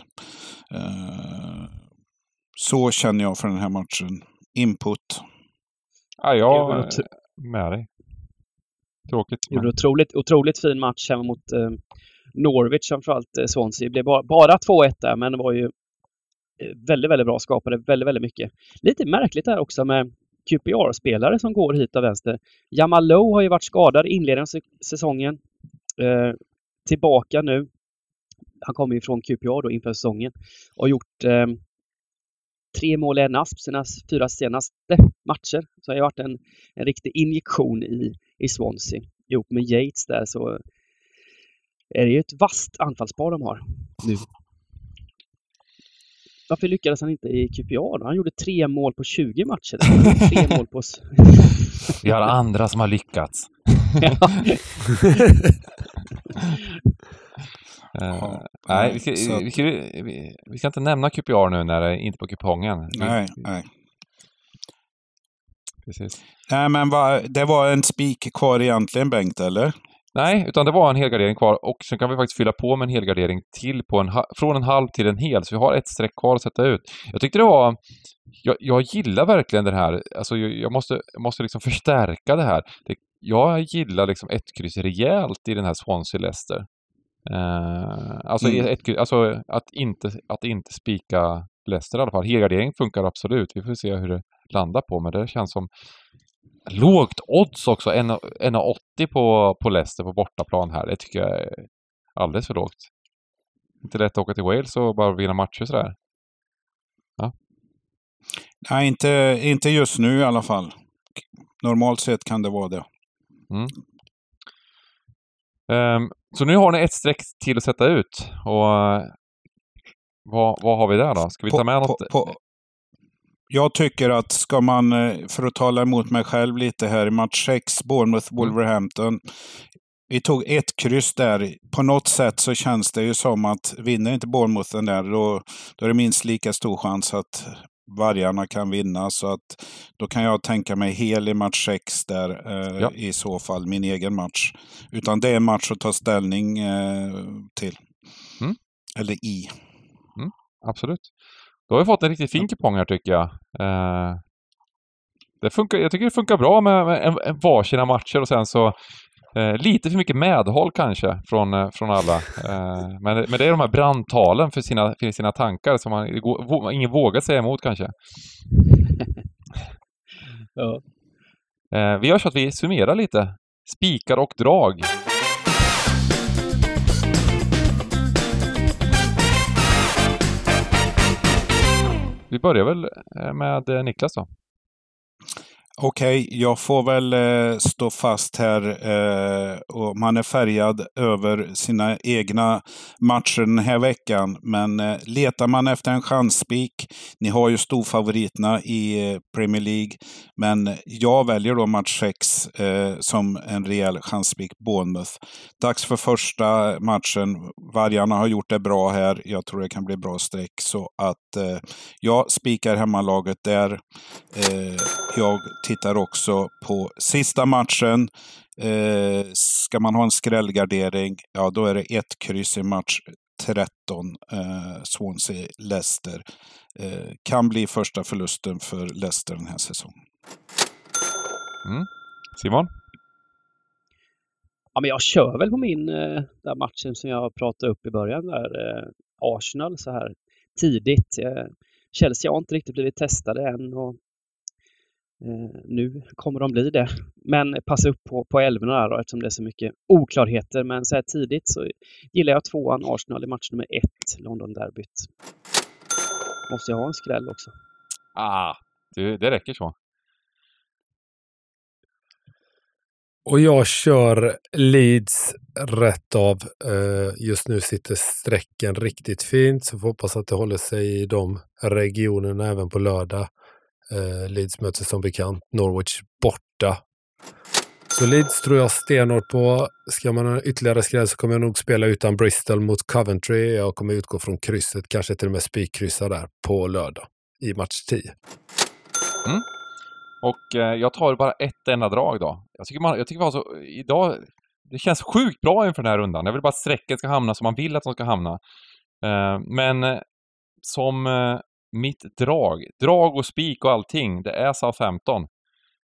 Eh, så känner jag för den här matchen. Input. Ja, jag är med dig. Tråkigt. Det var otroligt, otroligt fin match hemma mot eh, Norwich framförallt eh, Swansea. Det blev bara, bara 2-1 där, men det var ju Eh, väldigt, väldigt bra, skapade väldigt, väldigt mycket. Lite märkligt där också med QPR-spelare som går hit av vänster. Jamal Lowe har ju varit skadad i inledningen av säsongen. Eh, tillbaka nu. Han kommer ju från QPR då inför säsongen och gjort eh, tre mål i en asp sina fyra senaste matcher. Så det har varit en, en riktig injektion i, i Swansea. Ihop med Yates där så är det ju ett vasst anfallspar de har nu. Varför lyckades han inte i QPR? Han gjorde tre mål på 20 matcher. [LAUGHS] Tre mål på... Vi har andra som har lyckats. [LAUGHS] Uh, nej, vi ska, vi, ska, vi, vi ska, inte nämna QPR nu när det är inte på kupongen. Nej, nej. Precis. Nej, men va, det var en spik kvar egentligen, Bengt, eller? Nej, utan det var en helgardering kvar och sen kan vi faktiskt fylla på med en helgardering till på en, från en halv till en hel. Så vi har ett streck kvar att sätta ut. Jag tyckte det var... Jag, jag gillar verkligen det här. Alltså jag, jag måste, måste liksom [LAUGHS] förstärka det här. Det, jag gillar liksom ett kryss rejält i den här Swansea-Leicester. Uh, alltså, mm. ett, alltså att inte, att inte spika Leicester i alla fall. Helgardering funkar absolut. Vi får se hur det landar på, men det känns som lågt odds också. 1,80 på, på Leicester på bortaplan här. Det tycker jag är alldeles för lågt. Inte lätt att åka till Wales och bara vinna matcher sådär. Ja. Nej, inte, inte just nu i alla fall. Normalt sett kan det vara det. Mm. Um, så nu har ni ett streck till att sätta ut. Och vad, vad har vi där då? Ska vi ta med på, något? På, jag tycker att ska man, eh, för att tala emot mig själv lite här, i match 6, Bournemouth-Wolverhampton. Mm. Vi tog ett kryss där. På något sätt så känns det ju som att vinner inte Bournemouth den där, då, då är det minst lika stor chans att vargarna kan vinna. Så att då kan jag tänka mig hel i match 6 där eh, ja. i så fall, min egen match. Utan det är en match att ta ställning eh, till. Mm. Eller i. Mm, absolut. Då har vi fått en riktigt fin kupong här tycker jag. Eh, det funkar, jag tycker det funkar bra med, med en, en varsina matcher och sen så eh, lite för mycket medhåll kanske från, eh, från alla. Eh, men, men det är de här brandtalen för sina, för sina tankar som man, ingen vågar säga emot kanske. [LAUGHS] ja. Eh, vi gör så att vi summerar lite. Spikar och drag. Vi börjar väl eh, med eh, Niklas då. Okej, okay, jag får väl eh, stå fast här. Eh, och man är färgad över sina egna matcher den här veckan. Men eh, letar man efter en chansspik, ni har ju storfavoriterna i eh, Premier League. Men jag väljer då match 6 eh, som en rejäl chansspik, Bournemouth. Dags för första matchen. Vargarna har gjort det bra här. Jag tror det kan bli bra streck. Så att eh, jag spikar hemmalaget där. Eh, jag tittar också på sista matchen. Eh, ska man ha en skrällgardering, ja då är det ett kryss i match 13, eh, Swansea-Leicester. Eh, kan bli första förlusten för Leicester den här säsongen. Mm. Simon? Ja, men jag kör väl på min eh, där matchen som jag pratade upp i början där. Eh, Arsenal så här tidigt. Eh, Chelsea har inte riktigt blivit testade än och nu kommer de bli det. Men passa upp på, på älvorna där då, eftersom det är så mycket oklarheter. Men så här tidigt så gillar jag tvåan Arsenal i match nummer ett, London-derbyt. Måste jag ha en skräll också? Ah, det, det räcker så. Och jag kör Leeds rätt av. Eh, just nu sitter strecken riktigt fint, så får hoppas att det håller sig i de regionerna även på lördag. Eh, Leeds möter som bekant Norwich borta. Så Leeds tror jag stenhårt på. Ska man ha ytterligare skräll så kommer jag nog spela utan Bristol mot Coventry. Jag kommer utgå från krysset, kanske till och med spikkryssa där på lördag i match 10. Mm. Och eh, jag tar bara ett enda drag då. Jag tycker, man, jag tycker alltså, idag, det känns sjukt bra inför den här rundan. Jag vill bara att strecket ska hamna som man vill att de ska hamna. Eh, men eh, som eh, mitt drag, drag och spik och allting, det är Southampton.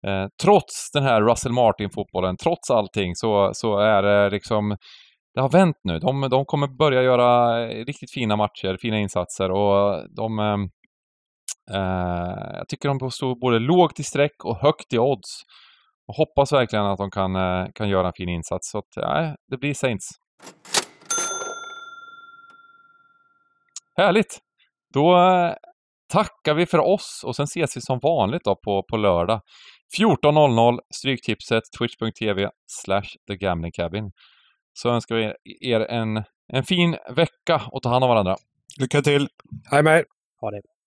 Eh, trots den här Russell Martin-fotbollen, trots allting, så, så är det liksom... Det har vänt nu. De, de kommer börja göra eh, riktigt fina matcher, fina insatser och de... Eh, eh jag tycker de står både lågt i streck och högt i odds. Och hoppas verkligen att de kan, eh, kan göra en fin insats. Så att, ja, det blir Saints. Härligt! Då eh, tackar vi för oss och sen ses vi som vanligt då på, på lördag. 14.00 Stryktipset, twitch.tv slash thegamblingcabin. Så önskar vi er en, en fin vecka och ta hand om varandra. Lycka till! Hej med Ha det!